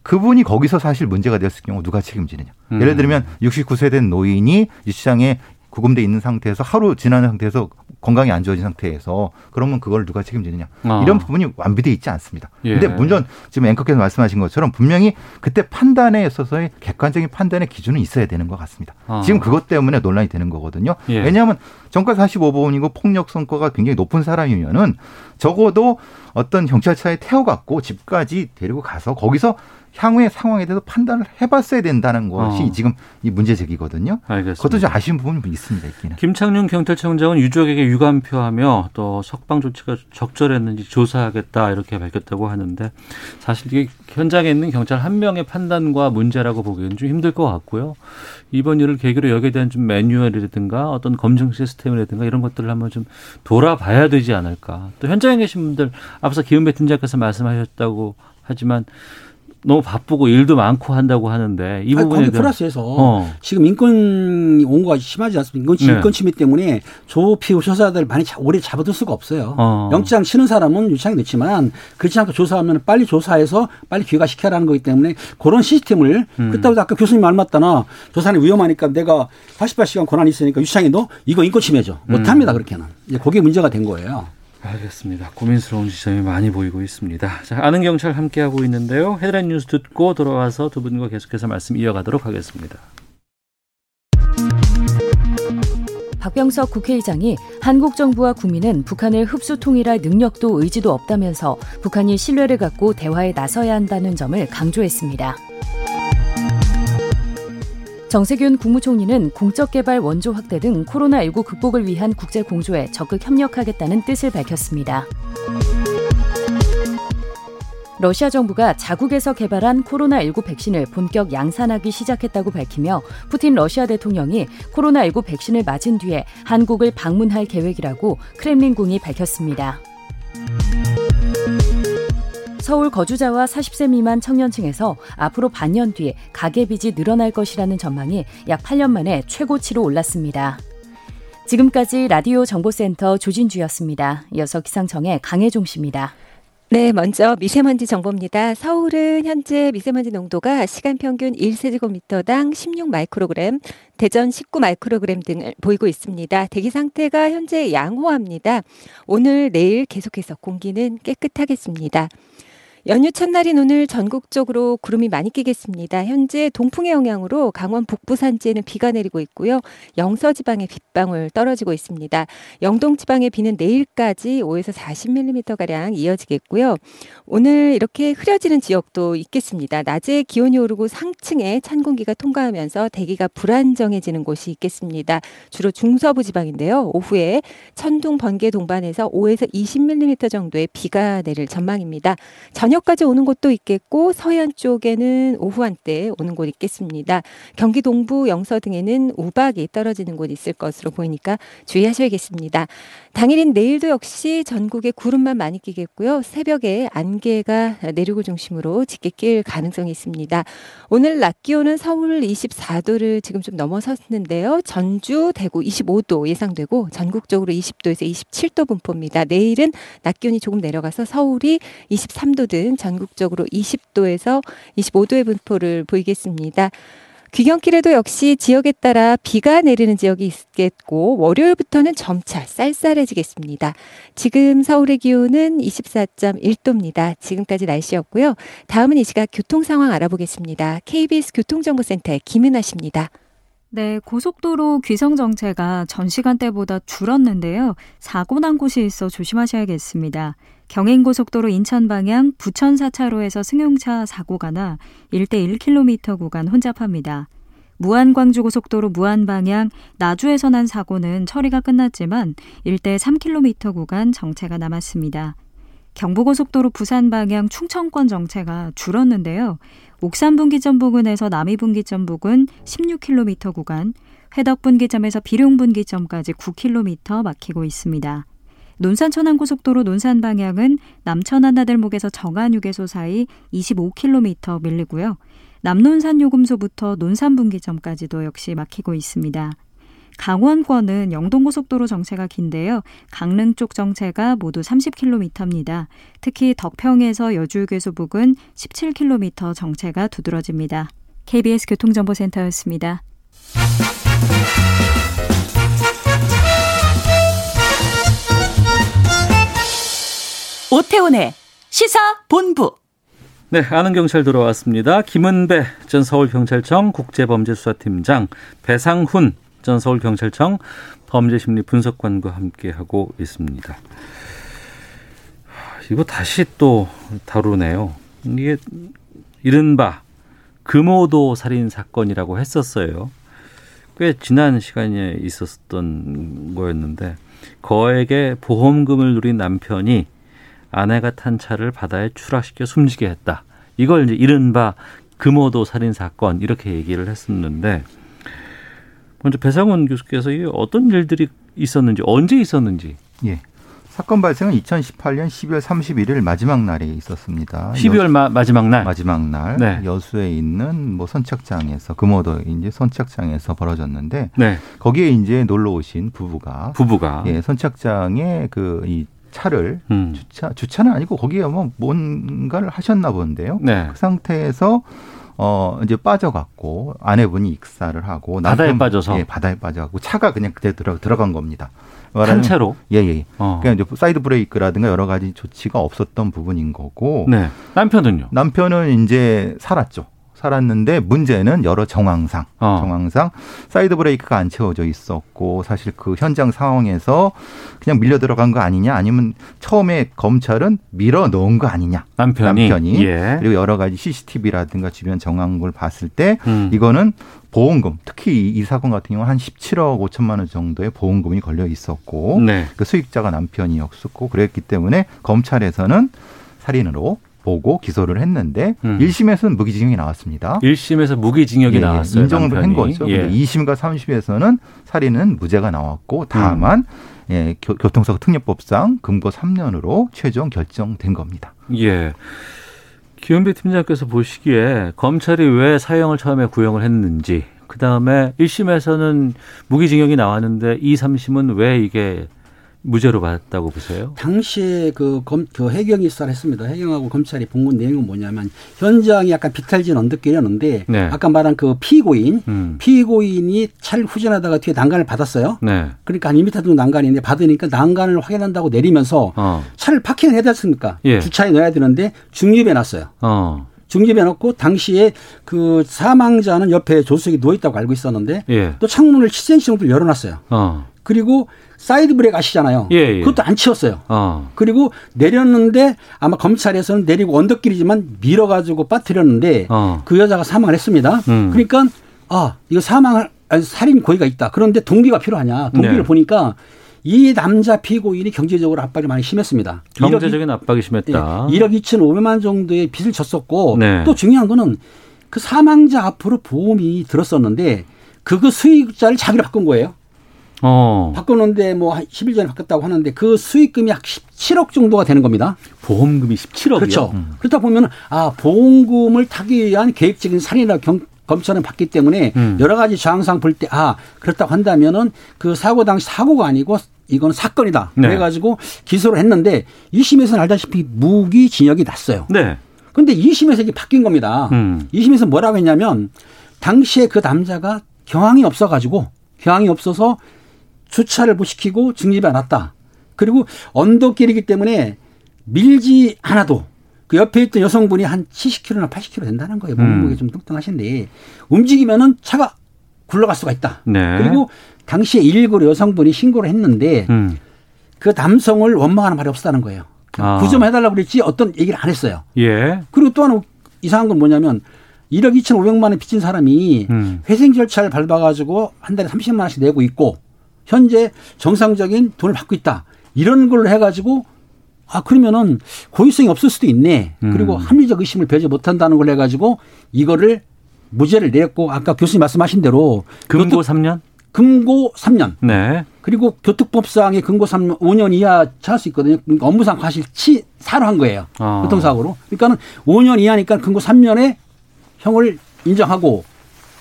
그분이 거기서 사실 문제가 됐을 경우 누가 책임지느냐. 음. 예를 들면 69세 된 노인이 유치장에 구금돼 있는 상태에서 하루 지난 상태에서 건강이 안 좋아진 상태에서 그러면 그걸 누가 책임지느냐 아. 이런 부분이 완비돼 있지 않습니다. 예. 근데 물론 지금 앵커께서 말씀하신 것처럼 분명히 그때 판단에 있어서의 객관적인 판단의 기준은 있어야 되는 것 같습니다. 아. 지금 그것 때문에 논란이 되는 거거든요. 예. 왜냐하면 정가 45번이고 폭력 성과가 굉장히 높은 사람이면은 적어도 어떤 경찰차에 태워갖고 집까지 데리고 가서 거기서 향후의 상황에 대해서 판단을 해봤어야 된다는 것이 어. 지금 이 문제 제기거든요. 알겠습니다. 그것도 좀 아쉬운 부분이 있습니다. 있기는. 김창룡 경찰청장은 유족에게 유감표하며 또 석방 조치가 적절했는지 조사하겠다 이렇게 밝혔다고 하는데 사실 이게 현장에 있는 경찰 한 명의 판단과 문제라고 보기에는 좀 힘들 것 같고요. 이번 일을 계기로 여기에 대한 좀 매뉴얼이라든가 어떤 검증 시스템이라든가 이런 것들을 한번 좀 돌아봐야 되지 않을까. 또 현장에 계신 분들 앞서 기은배 팀장께서 말씀하셨다고 하지만 너무 바쁘고 일도 많고 한다고 하는데 이 아니, 부분에 거기 대한 플러스해서 어. 지금 인권 온거가 심하지 않습니까? 인권, 네. 인권 침해 때문에 조피 조사들 많이 자- 오래 잡아둘 수가 없어요. 어. 영장 치는 사람은 유창이 됐지만 그렇지 않고 조사하면 빨리 조사해서 빨리 귀가시켜라는 거기 때문에 그런 시스템을 음. 그때부터 아까 교수님 말 맞다나 조사는 위험하니까 내가 48시간 권한이 있으니까 유창이 너 이거 인권 침해죠. 음. 못합니다 그렇게는. 이제 그게 문제가 된 거예요. 알겠습니다. 고민스러운 지점이 많이 보이고 있습니다. 자, 아는 경찰 함께하고 있는데요. 헤드라인 뉴스 듣고 돌아와서 두 분과 계속해서 말씀 이어가도록 하겠습니다. 박병석 국회의장이 한국 정부와 국민은 북한을 흡수 통일할 능력도 의지도 없다면서 북한이 신뢰를 갖고 대화에 나서야 한다는 점을 강조했습니다. 정세균 국무총리는 공적개발 원조 확대 등 코로나19 극복을 위한 국제 공조에 적극 협력하겠다는 뜻을 밝혔습니다. 러시아 정부가 자국에서 개발한 코로나19 백신을 본격 양산하기 시작했다고 밝히며 푸틴 러시아 대통령이 코로나19 백신을 맞은 뒤에 한국을 방문할 계획이라고 크렘린궁이 밝혔습니다. 서울 거주자와 40세 미만 청년층에서 앞으로 반년 뒤에 가계빚이 늘어날 것이라는 전망이 약 8년 만에 최고치로 올랐습니다. 지금까지 라디오 정보센터 조진주였습니다. 이어서 기상청의 강혜종 씨입니다. 네, 먼저 미세먼지 정보입니다. 서울은 현재 미세먼지 농도가 시간 평균 1세제곱미터당 16 마이크로그램, 대전 19 마이크로그램 등을 보이고 있습니다. 대기 상태가 현재 양호합니다. 오늘, 내일 계속해서 공기는 깨끗하겠습니다. 연휴 첫날인 오늘 전국적으로 구름이 많이 끼겠습니다. 현재 동풍의 영향으로 강원 북부 산지에는 비가 내리고 있고요. 영서 지방에 빗방울 떨어지고 있습니다. 영동 지방의 비는 내일까지 5에서 40mm 가량 이어지겠고요. 오늘 이렇게 흐려지는 지역도 있겠습니다. 낮에 기온이 오르고 상층에 찬 공기가 통과하면서 대기가 불안정해지는 곳이 있겠습니다. 주로 중서부 지방인데요. 오후에 천둥 번개 동반해서 5에서 20mm 정도의 비가 내릴 전망입니다. 저녁까지 오는 곳도 있겠고 서해안 쪽에는 오후 한때 오는 곳 있겠습니다. 경기 동부 영서 등에는 우박이 떨어지는 곳 있을 것으로 보이니까 주의하셔야겠습니다. 당일인 내일도 역시 전국에 구름만 많이 끼겠고요. 새벽에 안개가 내륙을 중심으로 짙게 낄 가능성이 있습니다. 오늘 낮 기온은 서울 24도를 지금 좀 넘어섰는데요. 전주, 대구 25도 예상되고 전국적으로 20도에서 27도 분포입니다. 내일은 낮 기온이 조금 내려가서 서울이 23도 등 전국적으로 20도에서 25도의 분포를 보이겠습니다. 귀경길에도 역시 지역에 따라 비가 내리는 지역이 있겠고 월요일부터는 점차 쌀쌀해지겠습니다. 지금 서울의 기온은 24.1도입니다. 지금까지 날씨였고요. 다음은 이 시각 교통 상황 알아보겠습니다. KBS 교통정보센터의 김은아 씨입니다. 네, 고속도로 귀성 정체가 전 시간대보다 줄었는데요. 사고 난 곳이 있어 조심하셔야겠습니다. 경인고속도로 인천 방향 부천 4차로에서 승용차 사고가 나 1대 1km 구간 혼잡합니다. 무안광주고속도로 무안 방향 나주에서 난 사고는 처리가 끝났지만 1대 3km 구간 정체가 남았습니다. 경부고속도로 부산 방향 충청권 정체가 줄었는데요. 옥산 분기점 부근에서 남이 분기점 부근 16km 구간, 회덕 분기점에서 비룡 분기점까지 9km 막히고 있습니다. 논산 천안고속도로 논산 방향은 남천 한나들목에서 정안 휴게소 사이 25km 밀리고요. 남논산 요금소부터 논산 분기점까지도 역시 막히고 있습니다. 강원권은 영동고속도로 정체가 긴데요. 강릉 쪽 정체가 모두 30km입니다. 특히 덕평에서 여주휴게소 부근 17km 정체가 두드러집니다. KBS 교통정보센터였습니다. 오태훈의 시사본부. 네, 아는 경찰 들어왔습니다. 김은배 전 서울경찰청 국제범죄수사팀장, 배상훈 전 서울경찰청 범죄심리 분석관과 함께하고 있습니다. 이거 다시 또 다루네요. 이게 이른바 금오도 살인 사건이라고 했었어요. 꽤 지난 시간에 있었던 거였는데 거액의 보험금을 누린 남편이 아내가 탄 차를 바다에 추락시켜 숨지게 했다. 이걸 이제 이른바 금오도 살인 사건 이렇게 얘기를 했었는데 먼저 배상원 교수께서 이 어떤 일들이 있었는지 언제 있었는지 예. 사건 발생은 2018년 12월 31일 마지막 날에 있었습니다. 12월 마, 마지막 날 마지막 날 네. 여수에 있는 뭐 선착장에서 금오도 이제 선착장에서 벌어졌는데 네. 거기에 이제 놀러 오신 부부가 부부가 예, 선착장에 그 이 차를 음. 주차 주차는 아니고 거기에 뭐 뭔가를 하셨나 본데요. 네. 그 상태에서 어 이제 빠져갖고 아내분이 익사를 하고 바다에 남편- 빠져서? 예, 바다에 빠져갖고 차가 그냥 그때 들어 들어간 겁니다. 한 채로 예예. 예. 어. 그냥 이제 사이드 브레이크라든가 여러 가지 조치가 없었던 부분인 거고 네. 남편은요? 남편은 이제 살았죠. 살았는데 문제는 여러 정황상 어. 정황상 사이드 브레이크가 안 채워져 있었고 사실 그 현장 상황에서 그냥 밀려 들어간 거 아니냐 아니면 처음에 검찰은 밀어 넣은 거 아니냐 남편이, 남편이 예. 그리고 여러 가지 CCTV라든가 주변 정황을 봤을 때 음. 이거는 보험금 특히 이, 이 사건 같은 경우 는 한 17억 5천만 원 정도의 보험금이 걸려 있었고 네. 그 수익자가 남편이었었고 그랬기 때문에 검찰에서는 살인으로 보고 기소를 했는데 음. 일 1심에서는 무기징역이 나왔습니다. 1심에서 무기징역이 예, 예. 나왔어요. 인정을 한 남편이. 거죠. 예. 근데 2심과 3심에서는 살인은 무죄가 나왔고 다만 음. 예, 교, 교통사고 특례법상 금고 3년으로 최종 결정된 겁니다. 예. 김은배 팀장께서 보시기에 검찰이 왜 사형을 처음에 구형을 했는지, 그 다음에 1심에서는 무기징역이 나왔는데 2, 3심은 왜 이게 무죄로 받았다고 보세요? 당시에 그, 검, 그 해경이 수사를 했습니다. 해경하고 검찰이 본건 내용은 뭐냐면 현장이 약간 비탈진 언덕길이었는데 네. 아까 말한 그 피고인 음. 피고인이 차를 후진하다가 뒤에 난간을 받았어요. 네. 그러니까 한 2m 정도 난간인데 받으니까 난간을 확인한다고 내리면서 어. 차를 파킹을 해야 됐습니까? 예. 주차에 넣어야 되는데 중립에 놨어요. 어. 중립에 놓고 당시에 그 사망자는 옆에 조수석에 누워 있다고 알고 있었는데 예. 또 창문을 10cm 정도 열어놨어요. 어. 그리고 사이드 브레이크 아시잖아요. 예, 예. 그것도 안 채웠어요. 어. 그리고 내렸는데 아마 검찰에서는 내리고 언덕길이지만 밀어가지고 빠뜨렸는데 어. 그 여자가 사망을 했습니다. 음. 그러니까 아 이거 사망을 아니, 살인 고의가 있다. 그런데 동기가 필요하냐? 동기를 네. 보니까 이 남자 피고인이 경제적으로 압박이 많이 심했습니다. 경제적인 압박이 심했다. 예, 1억 2,500만 정도의 빚을 졌었고 네. 또 중요한 거는 그 사망자 앞으로 보험이 들었었는데 그거 수익자를 자기로 바꾼 거예요. 어. 바꿨는데 뭐 한 10일 전에 바꿨다고 하는데 그 수익금이 약 17억 정도가 되는 겁니다. 보험금이 17억이요? 그렇죠. 그렇다 보면 아 보험금을 타기 위한 계획적인 살인이라 경, 검찰은 봤기 때문에 음. 여러 가지 저항상 볼 때 아 그렇다고 한다면은 그 사고 당시 사고가 아니고 이건 사건이다. 네. 그래가지고 기소를 했는데 2심에서는 알다시피 무기 징역이 났어요. 네. 근데 2심에서 이게 바뀐 겁니다. 음. 2심에서 뭐라고 했냐면 당시에 그 남자가 경황이 없어가지고 경황이 없어서 주차를 못 시키고 중립에 안 왔다. 그리고 언덕길이기 때문에 밀지 않아도 그 옆에 있던 여성분이 한 70km나 80km 된다는 거예요. 몸무게 음. 좀 뚱뚱하신데 움직이면은 차가 굴러갈 수가 있다. 네. 그리고 당시에 119로 여성분이 신고를 했는데 음. 그 남성을 원망하는 말이 없었다는 거예요. 아. 구점 해달라고 그랬지 어떤 얘기를 안 했어요. 예. 그리고 또 하나 이상한 건 뭐냐면 1억 2,500만 원 빚진 사람이 음. 회생 절차를 밟아가지고 한 달에 30만 원씩 내고 있고 현재 정상적인 돈을 받고 있다. 이런 걸로 해가지고 아 그러면은 고의성이 없을 수도 있네. 음. 그리고 합리적 의심을 배제 못한다는 걸 해가지고 이거를 무죄를 냈고 아까 교수님 말씀하신 대로 금고 교특- 3년? 금고 3년 네. 그리고 교특법상의 금고 3년 5년 이하 처할 수 있거든요. 그러니까 업무상 과실치 사로 한 거예요. 어. 교통사고로. 그러니까는 5년 이하니까 금고 3년의 형을 인정하고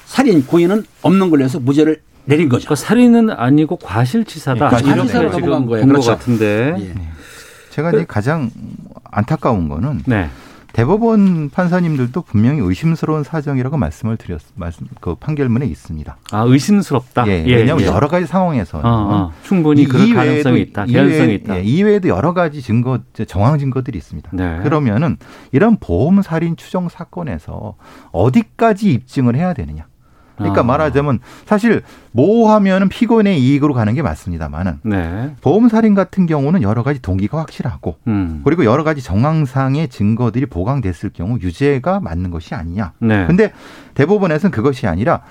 살인 고의는 없는 걸로 해서 무죄를 내린 거죠. 그러니까 살인은 아니고 과실치사다. 예, 과실치사로 이렇게 지금 거예요. 본것 그렇죠. 같은데. 예. 제가 이제 가장 안타까운 거는 네. 대법원 판사님들도 분명히 의심스러운 사정이라고 말씀을 드렸 말씀 그 판결문에 있습니다. 아 의심스럽다. 예, 왜냐하면 여러 가지 상황에서는 어, 어. 충분히 그럴 가능성이 있다. 개연성이 있다. 예, 이외에도 여러 가지 증거 정황 증거들이 있습니다. 네. 그러면은 이런 보험 살인 추정 사건에서 어디까지 입증을 해야 되느냐? 그러니까 아. 말하자면 사실 모호하면은 피고인의 이익으로 가는 게 맞습니다만은 네. 보험 살인 같은 경우는 여러 가지 동기가 확실하고 음. 그리고 여러 가지 정황상의 증거들이 보강됐을 경우 유죄가 맞는 것이 아니냐. 네. 근데 대법원에서는 그것이 아니라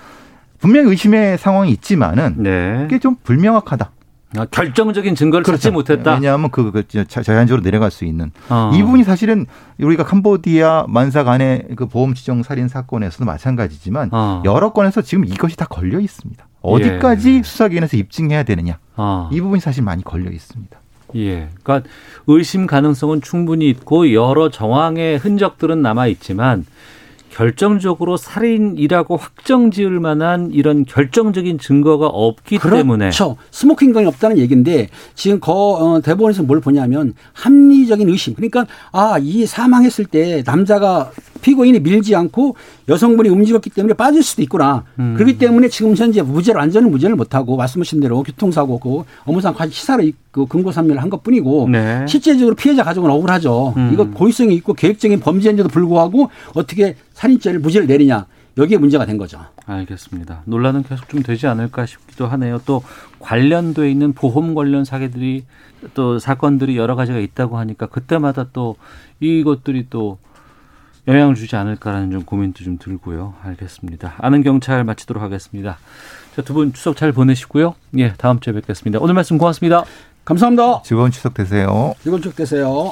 분명히 의심의 상황이 있지만은 네. 그게 좀 불명확하다. 아, 결정적인 증거를 찾지 못했다. 왜냐하면 그, 그 자- 자연적으로 내려갈 수 있는 어. 이분이 사실은 우리가 캄보디아 만사 간의 그 보험 지정 살인 사건에서도 마찬가지지만 어. 여러 건에서 지금 이것이 다 걸려 있습니다. 어디까지 수사기관에서 입증해야 되느냐 어. 이 부분이 사실 많이 걸려 있습니다. 예. 그러니까 의심 가능성은 충분히 있고 여러 정황의 흔적들은 남아 있지만 결정적으로 살인이라고 확정 지을 만한 이런 결정적인 증거가 없기 때문에 그렇죠. 스모킹건이 없다는 얘기인데 지금 거 어, 대법원에서 뭘 보냐면 합리적인 의심. 그러니까 아 이 사망했을 때 남자가 피고인이 밀지 않고 여성분이 움직였기 때문에 빠질 수도 있구나. 음. 그렇기 때문에 지금 현재 무죄를 완전히 무죄를 못하고 말씀하신 대로 교통사고고 업무상 과실 치사로 그 금고산멸을 한 것뿐이고 네. 실제적으로 피해자 가족은 억울하죠. 음. 이거 고의성이 있고 계획적인 범죄인데도 불구하고 어떻게 살인죄를 무죄를 내리냐. 여기에 문제가 된 거죠. 알겠습니다. 논란은 계속 좀 되지 않을까 싶기도 하네요. 또 관련돼 있는 보험 관련 사례들이 또 사건들이 여러 가지가 있다고 하니까 그때마다 또 이것들이 또 영향을 주지 않을까라는 좀 고민도 좀 들고요. 알겠습니다. 아는 경찰 마치도록 하겠습니다. 두 분 추석 잘 보내시고요. 예, 다음 주에 뵙겠습니다. 오늘 말씀 고맙습니다. 감사합니다. 즐거운 추석 되세요. 즐거운 추석 되세요.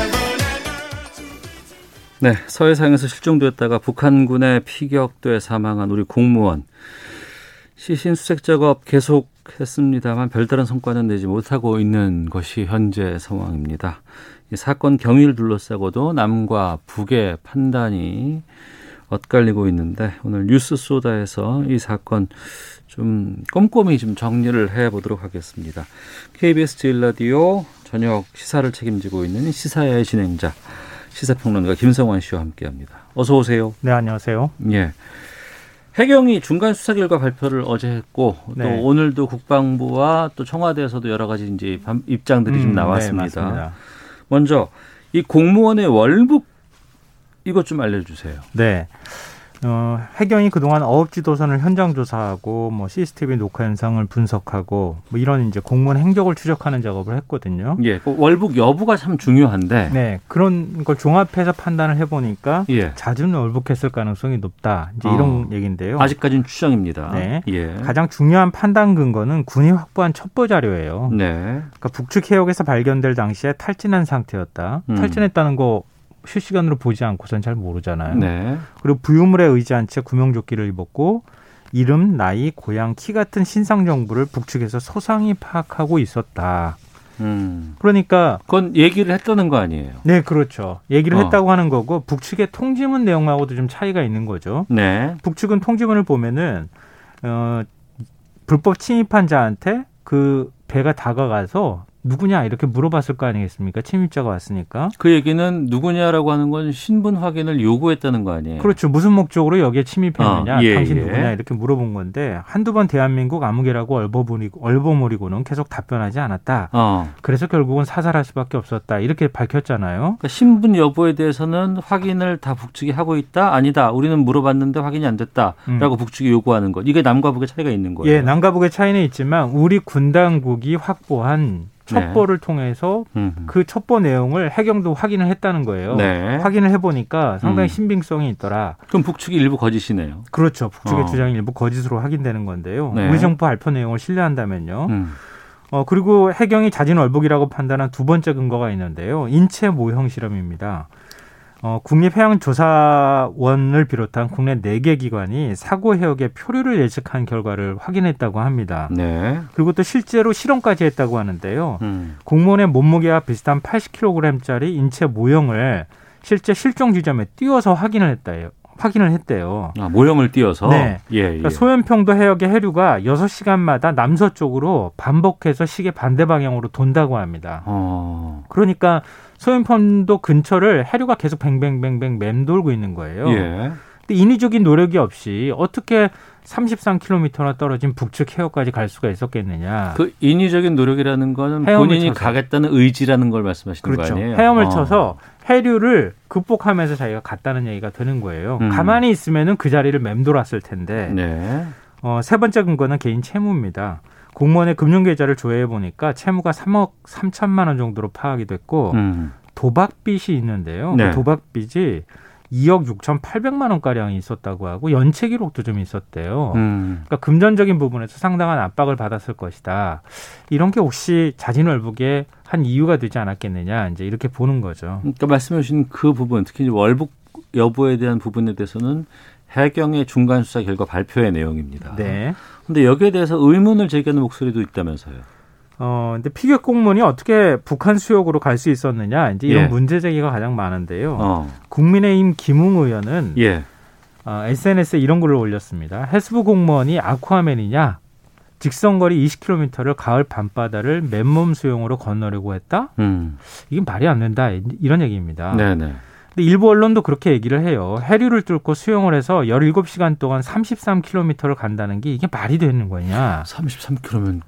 네, 서해상에서 실종되었다가 북한군에 피격돼 사망한 우리 공무원 시신 수색 작업 계속했습니다만 별다른 성과는 내지 못하고 있는 것이 현재 상황입니다. 이 사건 경위를 둘러싸고도 남과 북의 판단이 엇갈리고 있는데 오늘 뉴스 소다에서 이 사건 좀 꼼꼼히 좀 정리를 해 보도록 하겠습니다. KBS 제일라디오 저녁 시사를 책임지고 있는 시사의 진행자 시사평론가 김성환 씨와 함께합니다. 어서 오세요. 네, 안녕하세요. 예. 해경이 중간 수사 결과 발표를 어제 했고 네. 또 오늘도 국방부와 또 청와대에서도 여러 가지 이제 반- 입장들이 좀 음, 네, 나왔습니다. 맞습니다. 먼저 이 공무원의 월북 이것 좀 알려주세요. 네. 어, 해경이 그동안 어업지도선을 현장 조사하고 뭐 CCTV 녹화 현상을 분석하고 뭐 이런 이제 공무원 행적을 추적하는 작업을 했거든요. 예, 그 월북 여부가 참 중요한데. 네, 그런 걸 종합해서 판단을 해보니까 예. 자주는 월북했을 가능성이 높다. 이제 어. 이런 얘기인데요. 아직까지는 추정입니다. 네. 예. 가장 중요한 판단 근거는 군이 확보한 첩보 자료예요. 네. 그러니까 북측 해역에서 발견될 당시에 탈진한 상태였다. 음. 탈진했다는 거 실시간으로 보지 않고선 잘 모르잖아요. 네. 그리고 부유물에 의지한 채 구명조끼를 입었고 이름, 나이, 고향, 키 같은 신상 정보를 북측에서 소상히 파악하고 있었다. 음. 그러니까 그건 얘기를 했다는 거 아니에요. 네, 그렇죠. 얘기를 어. 했다고 하는 거고 북측의 통지문 내용하고도 좀 차이가 있는 거죠. 네. 북측은 통지문을 보면은 어 불법 침입한 자한테 그 배가 다가가서 누구냐 이렇게 물어봤을 거 아니겠습니까? 침입자가 왔으니까. 그 얘기는 누구냐라고 하는 건 신분 확인을 요구했다는 거 아니에요? 그렇죠. 무슨 목적으로 여기에 침입했느냐, 어, 예, 당신 예. 누구냐 이렇게 물어본 건데 한두 번 대한민국 아무개라고 얼버무리고 얼버무리고는 계속 답변하지 않았다. 어. 그래서 결국은 사살할 수밖에 없었다. 이렇게 밝혔잖아요. 그러니까 신분 여부에 대해서는 확인을 다 북측이 하고 있다? 아니다. 우리는 물어봤는데 확인이 안 됐다라고 북측이 요구하는 것. 이게 남과 북의 차이가 있는 거예요. 음. 예, 남과 북의 차이는 있지만 우리 군 당국이 확보한 네. 첩보를 통해서 음. 그 첩보 내용을 해경도 확인을 했다는 거예요. 네. 확인을 해보니까 상당히 음. 신빙성이 있더라. 그럼 북측이 일부 거짓이네요. 그렇죠. 북측의 어. 주장이 일부 거짓으로 확인되는 건데요. 네. 우리 정부 발표 내용을 신뢰한다면요. 음. 어, 그리고 해경이 자진 월북이라고 판단한 두 번째 근거가 있는데요. 인체 모형 실험입니다. 어, 국립해양조사원을 비롯한 국내 4개 기관이 사고 해역의 표류를 예측한 결과를 확인했다고 합니다. 네. 그리고 또 실제로 실험까지 했다고 하는데요. 음. 공무원의 몸무게와 비슷한 80kg짜리 인체 모형을 실제 실종 지점에 띄워서 확인을 했다요. 확인을 했대요. 아, 모형을 띄어서 네. 예, 예. 그러니까 소연평도 해역의 해류가 6시간마다 남서쪽으로 반복해서 시계 반대 방향으로 돈다고 합니다. 어. 그러니까 소연평도 근처를 해류가 계속 뱅뱅뱅뱅 맴돌고 있는 거예요. 예. 근데 인위적인 노력이 없이 어떻게 33km나 떨어진 북측 해역까지 갈 수가 있었겠느냐. 그 인위적인 노력이라는 거는 본인이 쳐서. 가겠다는 의지라는 걸 말씀하시는 그렇죠. 거 아니에요? 헤엄을 어. 쳐서 해류를 극복하면서 자기가 갔다는 얘기가 되는 거예요. 음. 가만히 있으면은 그 자리를 맴돌았을 텐데 네. 어, 세 번째 근거는 개인 채무입니다. 공무원의 금융 계좌를 조회해 보니까 채무가 3억 3천만 원 정도로 파악이 됐고 음. 도박빚이 있는데요. 네. 그 도박빚이 2억 6,800만 원가량이 있었다고 하고 연체 기록도 좀 있었대요. 음. 그러니까 금전적인 부분에서 상당한 압박을 받았을 것이다. 이런 게 혹시 자진월북의 한 이유가 되지 않았겠느냐 이제 이렇게 보는 거죠. 그러니까 말씀해 주신 그 부분, 특히 이제 월북 여부에 대한 부분에 대해서는 해경의 중간 수사 결과 발표의 내용입니다. 네. 근데 여기에 대해서 의문을 제기하는 목소리도 있다면서요. 어, 근데 피격 공무원이 어떻게 북한 수역으로 갈 수 있었느냐 이제 이런 예. 문제 제기가 가장 많은데요. 어. 국민의힘 김웅 의원은 예. 어, SNS에 이런 글을 올렸습니다. 해수부 공무원이 아쿠아맨이냐? 직선거리 20km를 가을 밤바다를 맨몸 수영으로 건너려고 했다? 음. 이게 말이 안 된다. 이런 얘기입니다. 네네. 근데 일부 언론도 그렇게 얘기를 해요. 해류를 뚫고 수영을 해서 17시간 동안 33km를 간다는 게 이게 말이 되는 거냐? 33km면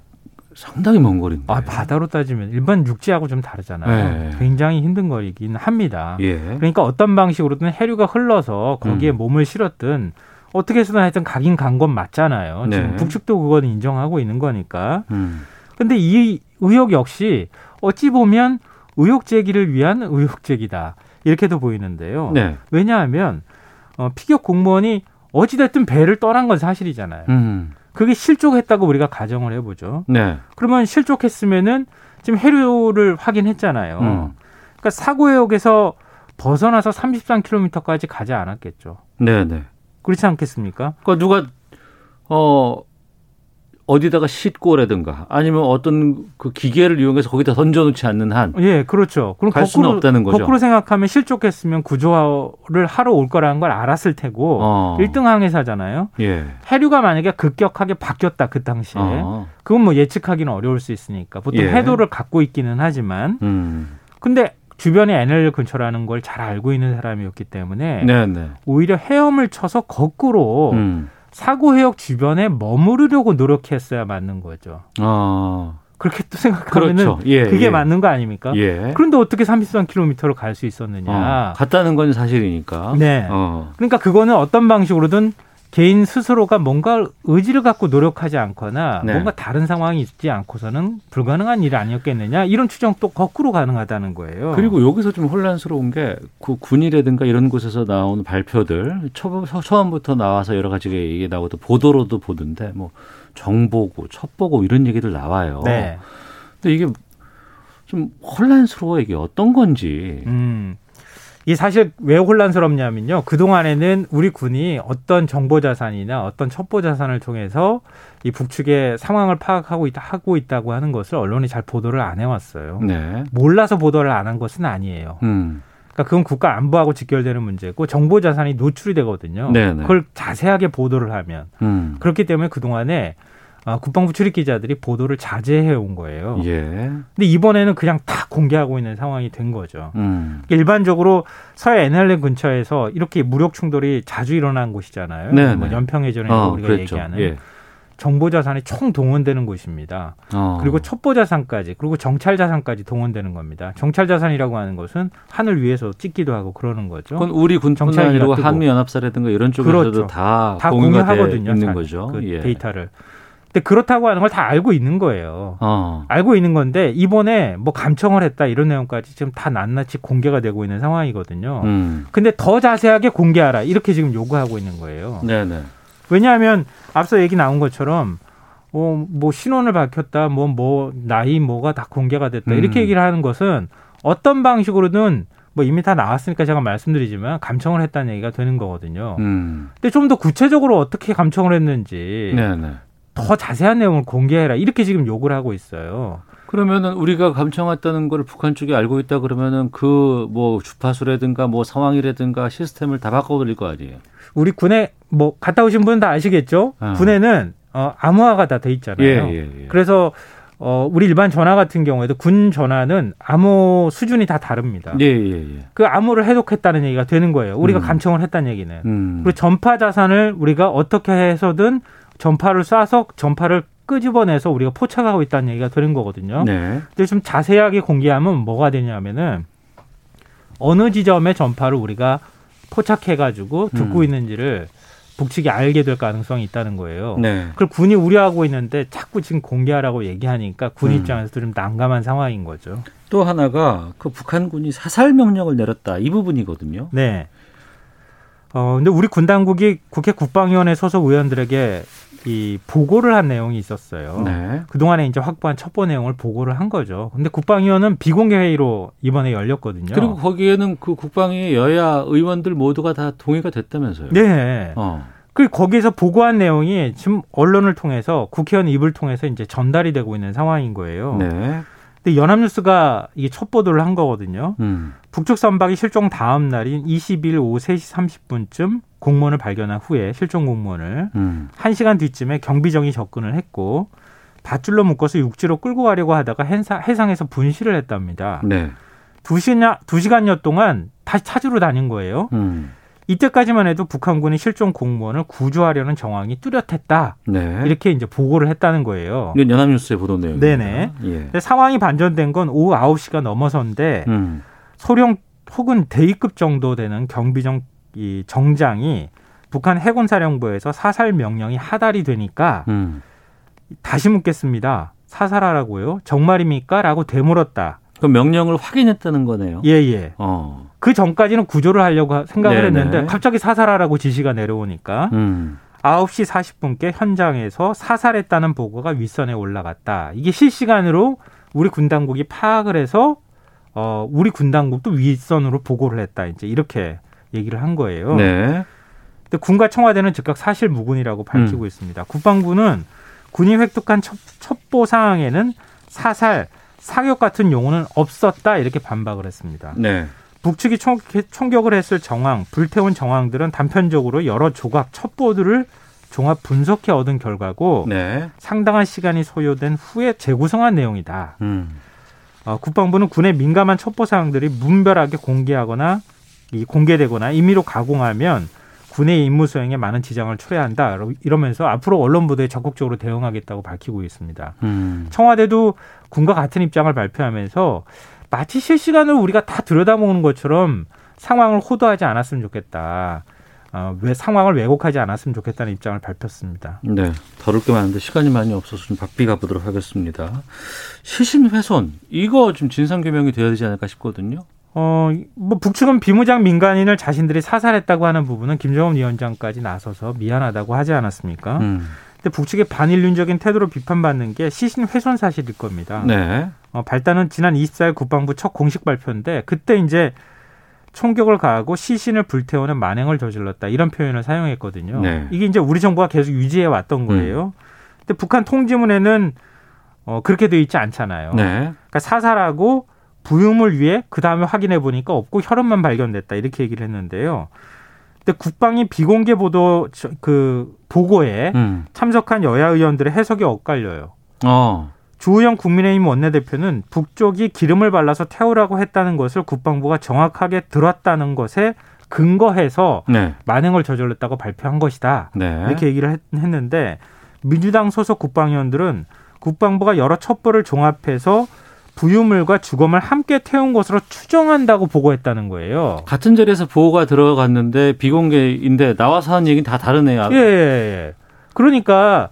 상당히 먼 거리인데. 아, 바다로 따지면 일반 육지하고 좀 다르잖아요. 네. 굉장히 힘든 거리긴 합니다. 예. 그러니까 어떤 방식으로든 해류가 흘러서 거기에 음. 몸을 실었든 어떻게 해서든 하여튼 가긴 간 건 맞잖아요. 네. 지금 북측도 그건 인정하고 있는 거니까. 음. 근데 이 의혹 역시 어찌 보면 의혹 제기를 위한 의혹 제기다. 이렇게도 보이는데요. 네. 왜냐하면 어, 피격 공무원이 어찌됐든 배를 떠난 건 사실이잖아요. 음. 그게 실족했다고 우리가 가정을 해보죠. 네. 그러면 실족했으면은 지금 해류를 확인했잖아요. 음. 그러니까 사고 해역에서 벗어나서 33km까지 가지 않았겠죠. 네네. 그렇지 않겠습니까? 그러니까 누가 어 어디다가 싣고라든가 아니면 어떤 그 기계를 이용해서 거기다 던져놓지 않는 한 예, 그렇죠. 그럼 갈 수는 거꾸로 없다는 거죠. 거꾸로 생각하면 실족했으면 구조를 하러 올 거라는 걸 알았을 테고 어. 일 1등 항해사잖아요. 예. 해류가 만약에 급격하게 바뀌었다 그 당시에 어. 그건 뭐 예측하기는 어려울 수 있으니까 보통 예. 해도를 갖고 있기는 하지만 음. 근데 주변에 NL 근처라는 걸 잘 알고 있는 사람이었기 때문에 네네. 오히려 헤엄을 쳐서 거꾸로 음. 사고 해역 주변에 머무르려고 노력했어야 맞는 거죠. 어. 그렇게 또 생각하면은 그렇죠. 예, 그게 예. 맞는 거 아닙니까? 예. 그런데 어떻게 33km를 갈수 있었느냐? 어. 갔다는 건 사실이니까. 네. 어. 그러니까 그거는 어떤 방식으로든 개인 스스로가 뭔가 의지를 갖고 노력하지 않거나 네. 뭔가 다른 상황이 있지 않고서는 불가능한 일 아니었겠느냐 이런 추정도 거꾸로 가능하다는 거예요. 그리고 여기서 좀 혼란스러운 게 그 군이라든가 이런 곳에서 나오는 발표들 초, 처음부터 나와서 여러 가지 얘기 나오고 보도로도 보던데 뭐 정보고 첩보고 이런 얘기들 나와요. 네. 근데 이게 좀 혼란스러워 이게 어떤 건지. 음. 이 사실 왜 혼란스럽냐면요. 그동안에는 우리 군이 어떤 정보 자산이나 어떤 첩보 자산을 통해서 이 북측의 상황을 파악하고 있다, 하고 있다고 하는 것을 언론이 잘 보도를 안 해왔어요. 네. 몰라서 보도를 안 한 것은 아니에요. 음. 그러니까 그건 국가 안보하고 직결되는 문제고 정보 자산이 노출이 되거든요. 네네. 그걸 자세하게 보도를 하면 음. 그렇기 때문에 그 동안에 아, 국방부 출입 기자들이 보도를 자제해 온 거예요. 예. 근데 이번에는 그냥 다 공개하고 있는 상황이 된 거죠. 음. 일반적으로 서해 NLL 근처에서 이렇게 무력 충돌이 자주 일어난 곳이잖아요. 네네. 뭐 연평해전에서 어, 우리가 그랬죠. 얘기하는 예. 정보 자산이 총 동원되는 곳입니다. 어. 그리고 첩보 자산까지 그리고 정찰 자산까지 동원되는 겁니다. 정찰 자산이라고 하는 것은 하늘 위에서 찍기도 하고 그러는 거죠. 그건 우리 군뿐 정찰기가 아니고 뜨고. 한미 연합사라든가 이런 쪽에서도 그렇죠. 다, 다 공유하거든요. 있는 자- 거죠. 그 예. 데이터를. 근데 그렇다고 하는 걸 다 알고 있는 거예요. 어. 알고 있는 건데 이번에 뭐 감청을 했다 이런 내용까지 지금 다 낱낱이 공개가 되고 있는 상황이거든요. 음. 근데 더 자세하게 공개하라 이렇게 지금 요구하고 있는 거예요. 네네. 왜냐하면 앞서 얘기 나온 것처럼 어, 뭐 신원을 밝혔다, 뭐 뭐 나이 뭐가 다 공개가 됐다 음. 이렇게 얘기를 하는 것은 어떤 방식으로든 뭐 이미 다 나왔으니까 제가 말씀드리지만 감청을 했다는 얘기가 되는 거거든요. 음. 근데 좀 더 구체적으로 어떻게 감청을 했는지 네네. 더 자세한 내용을 공개해라 이렇게 지금 요구를 하고 있어요. 그러면은 우리가 감청했다는 걸 북한 쪽이 알고 있다 그러면은 그 뭐 주파수라든가 뭐 상황이라든가 시스템을 다 바꿔드릴 거 아니에요. 우리 군에 뭐 갔다 오신 분은 다 아시겠죠? 어. 군에는 어, 암호화가 다 돼 있잖아요. 예, 예, 예. 그래서 어, 우리 일반 전화 같은 경우에도 군 전화는 암호 수준이 다 다릅니다. 예, 예, 예. 그 암호를 해독했다는 얘기가 되는 거예요. 우리가 음. 감청을 했다는 얘기는. 음. 그리고 전파 자산을 우리가 어떻게 해서든 전파를 쏴서 전파를 끄집어내서 우리가 포착하고 있다는 얘기가 되는 거거든요. 네. 근데 좀 자세하게 공개하면 뭐가 되냐면은 어느 지점의 전파를 우리가 포착해가지고 듣고 음. 있는지를 북측이 알게 될 가능성이 있다는 거예요. 네. 그걸 군이 우려하고 있는데 자꾸 지금 공개하라고 얘기하니까 군 음. 입장에서 좀 난감한 상황인 거죠. 또 하나가 그 북한군이 사살 명령을 내렸다 이 부분이거든요. 네. 어, 근데 우리 군 당국이 국회 국방위원회 소속 의원들에게 이 보고를 한 내용이 있었어요. 네. 그동안에 이제 확보한 첩보 내용을 보고를 한 거죠. 근데 국방위원은 비공개 회의로 이번에 열렸거든요. 그리고 거기에는 그 국방위 여야 의원들 모두가 다 동의가 됐다면서요. 네. 어. 그 거기에서 보고한 내용이 지금 언론을 통해서 국회의원 입을 통해서 이제 전달이 되고 있는 상황인 거예요. 네. 근데 연합뉴스가 이게 첫 보도를 한 거거든요. 음. 북측 선박이 실종 다음 날인 20일 오후 3시 30분쯤 공무원을 발견한 후에 실종 공무원을 음. 1시간 뒤쯤에 경비정이 접근을 했고 밧줄로 묶어서 육지로 끌고 가려고 하다가 해상, 해상에서 분실을 했답니다. 네. 두 시간, 두 시간여 동안 다시 찾으러 다닌 거예요. 음. 이때까지만 해도 북한군이 실종 공무원을 구조하려는 정황이 뚜렷했다. 네. 이렇게 이제 보고를 했다는 거예요. 이건 연합뉴스의 보도 내용입니다. 네네. 예. 상황이 반전된 건 오후 9시가 넘어서인데 음. 소령 혹은 대위급 정도 되는 경비정 이 정장이 북한 해군사령부에서 사살 명령이 하달이 되니까 음. 다시 묻겠습니다. 사살하라고요? 정말입니까? 라고 되물었다. 그 명령을 확인했다는 거네요. 예, 예. 어. 그 전까지는 구조를 하려고 생각을 네네. 했는데 갑자기 사살하라고 지시가 내려오니까 음. 9시 40분께 현장에서 사살했다는 보고가 윗선에 올라갔다. 이게 실시간으로 우리 군 당국이 파악을 해서 어 우리 군 당국도 윗선으로 보고를 했다. 이제 이렇게 얘기를 한 거예요. 네. 근데 군과 청와대는 즉각 사실 무근이라고 밝히고 음. 있습니다. 국방부는 군이 획득한 첩, 첩보 사항에는 사살, 사격 같은 용어는 없었다 이렇게 반박을 했습니다. 네. 북측이 총, 총격을 했을 정황, 불태운 정황들은 단편적으로 여러 조각 첩보들을 종합 분석해 얻은 결과고 네. 상당한 시간이 소요된 후에 재구성한 내용이다. 음. 어, 국방부는 군의 민감한 첩보 사항들이 문별하게 공개하거나 이 공개되거나 임의로 가공하면 군의 임무 수행에 많은 지장을 초래한다. 이러면서 앞으로 언론 보도에 적극적으로 대응하겠다고 밝히고 있습니다. 음. 청와대도 군과 같은 입장을 발표하면서 마치 실시간으로 우리가 다 들여다보는 것처럼 상황을 호도하지 않았으면 좋겠다. 어, 왜 상황을 왜곡하지 않았으면 좋겠다는 입장을 밝혔습니다. 네. 다룰 게 많은데 시간이 많이 없어서 좀 바삐 가보도록 하겠습니다. 시신 훼손 이거 좀 진상 규명이 돼야 되지 않을까 싶거든요. 어, 뭐 북측은 비무장 민간인을 자신들이 사살했다고 하는 부분은 김정은 위원장까지 나서서 미안하다고 하지 않았습니까? 음. 근데 북측의 반인륜적인 태도로 비판받는 게 시신 훼손 사실일 겁니다. 네. 어, 발단은 지난 24일 국방부 첫 공식 발표인데 그때 이제 총격을 가하고 시신을 불태우는 만행을 저질렀다 이런 표현을 사용했거든요. 네. 이게 이제 우리 정부가 계속 유지해 왔던 거예요. 근데 북한 통지문에는 어, 그렇게 돼 있지 않잖아요. 네. 그러니까 사살하고 부음을 위해 그 다음에 확인해 보니까 없고 혈흔만 발견됐다 이렇게 얘기를 했는데요. 근데 국방이 비공개 보도 저- 그 보고에 음. 참석한 여야 의원들의 해석이 엇갈려요. 어. 주호영 국민의힘 원내대표는 북쪽이 기름을 발라서 태우라고 했다는 것을 국방부가 정확하게 들었다는 것에 근거해서 네. 만행을 저질렀다고 발표한 것이다. 네. 이렇게 얘기를 했, 는데 민주당 소속 국방위원들은 국방부가 여러 첩보를 종합해서 부유물과 주검을 함께 태운 것으로 추정한다고 보고했다는 거예요. 같은 자리에서 보호가 들어갔는데 비공개인데 나와서 하는 얘기는 다 다르네요. 예, 예, 예. 그러니까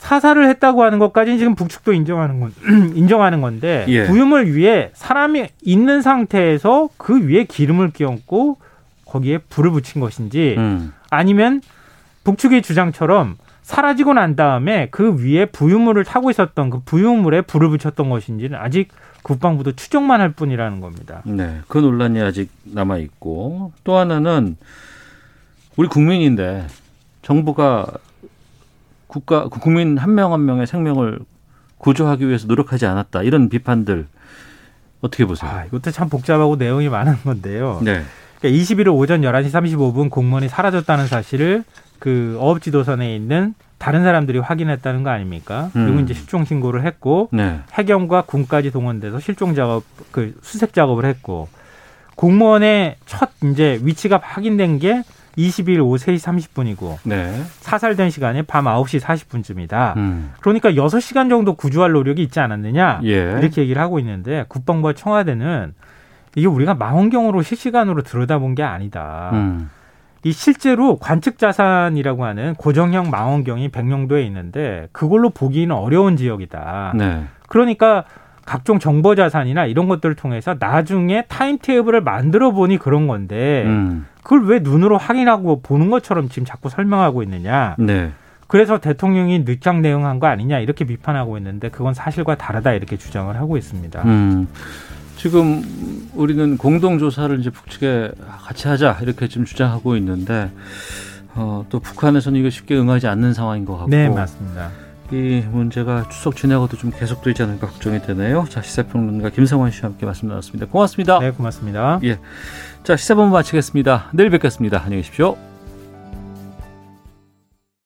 사살을 했다고 하는 것까지는 지금 북측도 인정하는 건 인정하는 건데 예. 부유물 위에 사람이 있는 상태에서 그 위에 기름을 끼얹고 거기에 불을 붙인 것인지 음. 아니면 북측의 주장처럼 사라지고 난 다음에 그 위에 부유물을 타고 있었던 그 부유물에 불을 붙였던 것인지는 아직 국방부도 추정만 할 뿐이라는 겁니다. 네, 그 논란이 아직 남아 있고 또 하나는 우리 국민인데 정부가 국가 국민 한 명 한 명의 생명을 구조하기 위해서 노력하지 않았다 이런 비판들 어떻게 보세요? 아, 이것도 참 복잡하고 내용이 많은 건데요. 네. 그러니까 21일 오전 11시 35분 공무원이 사라졌다는 사실을 그 어업지도선에 있는 다른 사람들이 확인했다는 거 아닙니까? 그리고 음. 이제 실종 신고를 했고 네. 해경과 군까지 동원돼서 실종 작업 그 수색 작업을 했고 공무원의 첫 이제 위치가 확인된 게 22일 오후 3시 30분이고 네. 사살된 시간이 밤 9시 40분쯤이다. 음. 그러니까 6시간 정도 구조할 노력이 있지 않았느냐 예. 이렇게 얘기를 하고 있는데 국방부와 청와대는 이게 우리가 망원경으로 실시간으로 들여다본 게 아니다. 음. 이 실제로 관측 자산이라고 하는 고정형 망원경이 백령도에 있는데 그걸로 보기는 어려운 지역이다. 네. 그러니까 각종 정보 자산이나 이런 것들을 통해서 나중에 타임 테이블을 만들어 보니 그런 건데 음. 그걸 왜 눈으로 확인하고 보는 것처럼 지금 자꾸 설명하고 있느냐. 네. 그래서 대통령이 늦장 대응한 거 아니냐 이렇게 비판하고 있는데 그건 사실과 다르다 이렇게 주장을 하고 있습니다. 음. 지금 우리는 공동 조사를 이제 북측에 같이 하자 이렇게 지금 주장하고 있는데 어, 또 북한에서는 이거 쉽게 응하지 않는 상황인 것 같고 네, 맞습니다. 이 문제가 추석 지나고도 좀 계속되지 않을까 걱정이 되네요. 자 시사평론가 김성환 씨와 함께 말씀 나눴습니다. 고맙습니다. 네, 고맙습니다. 예. 자 시사본부 마치겠습니다. 내일 뵙겠습니다. 안녕히 계십시오.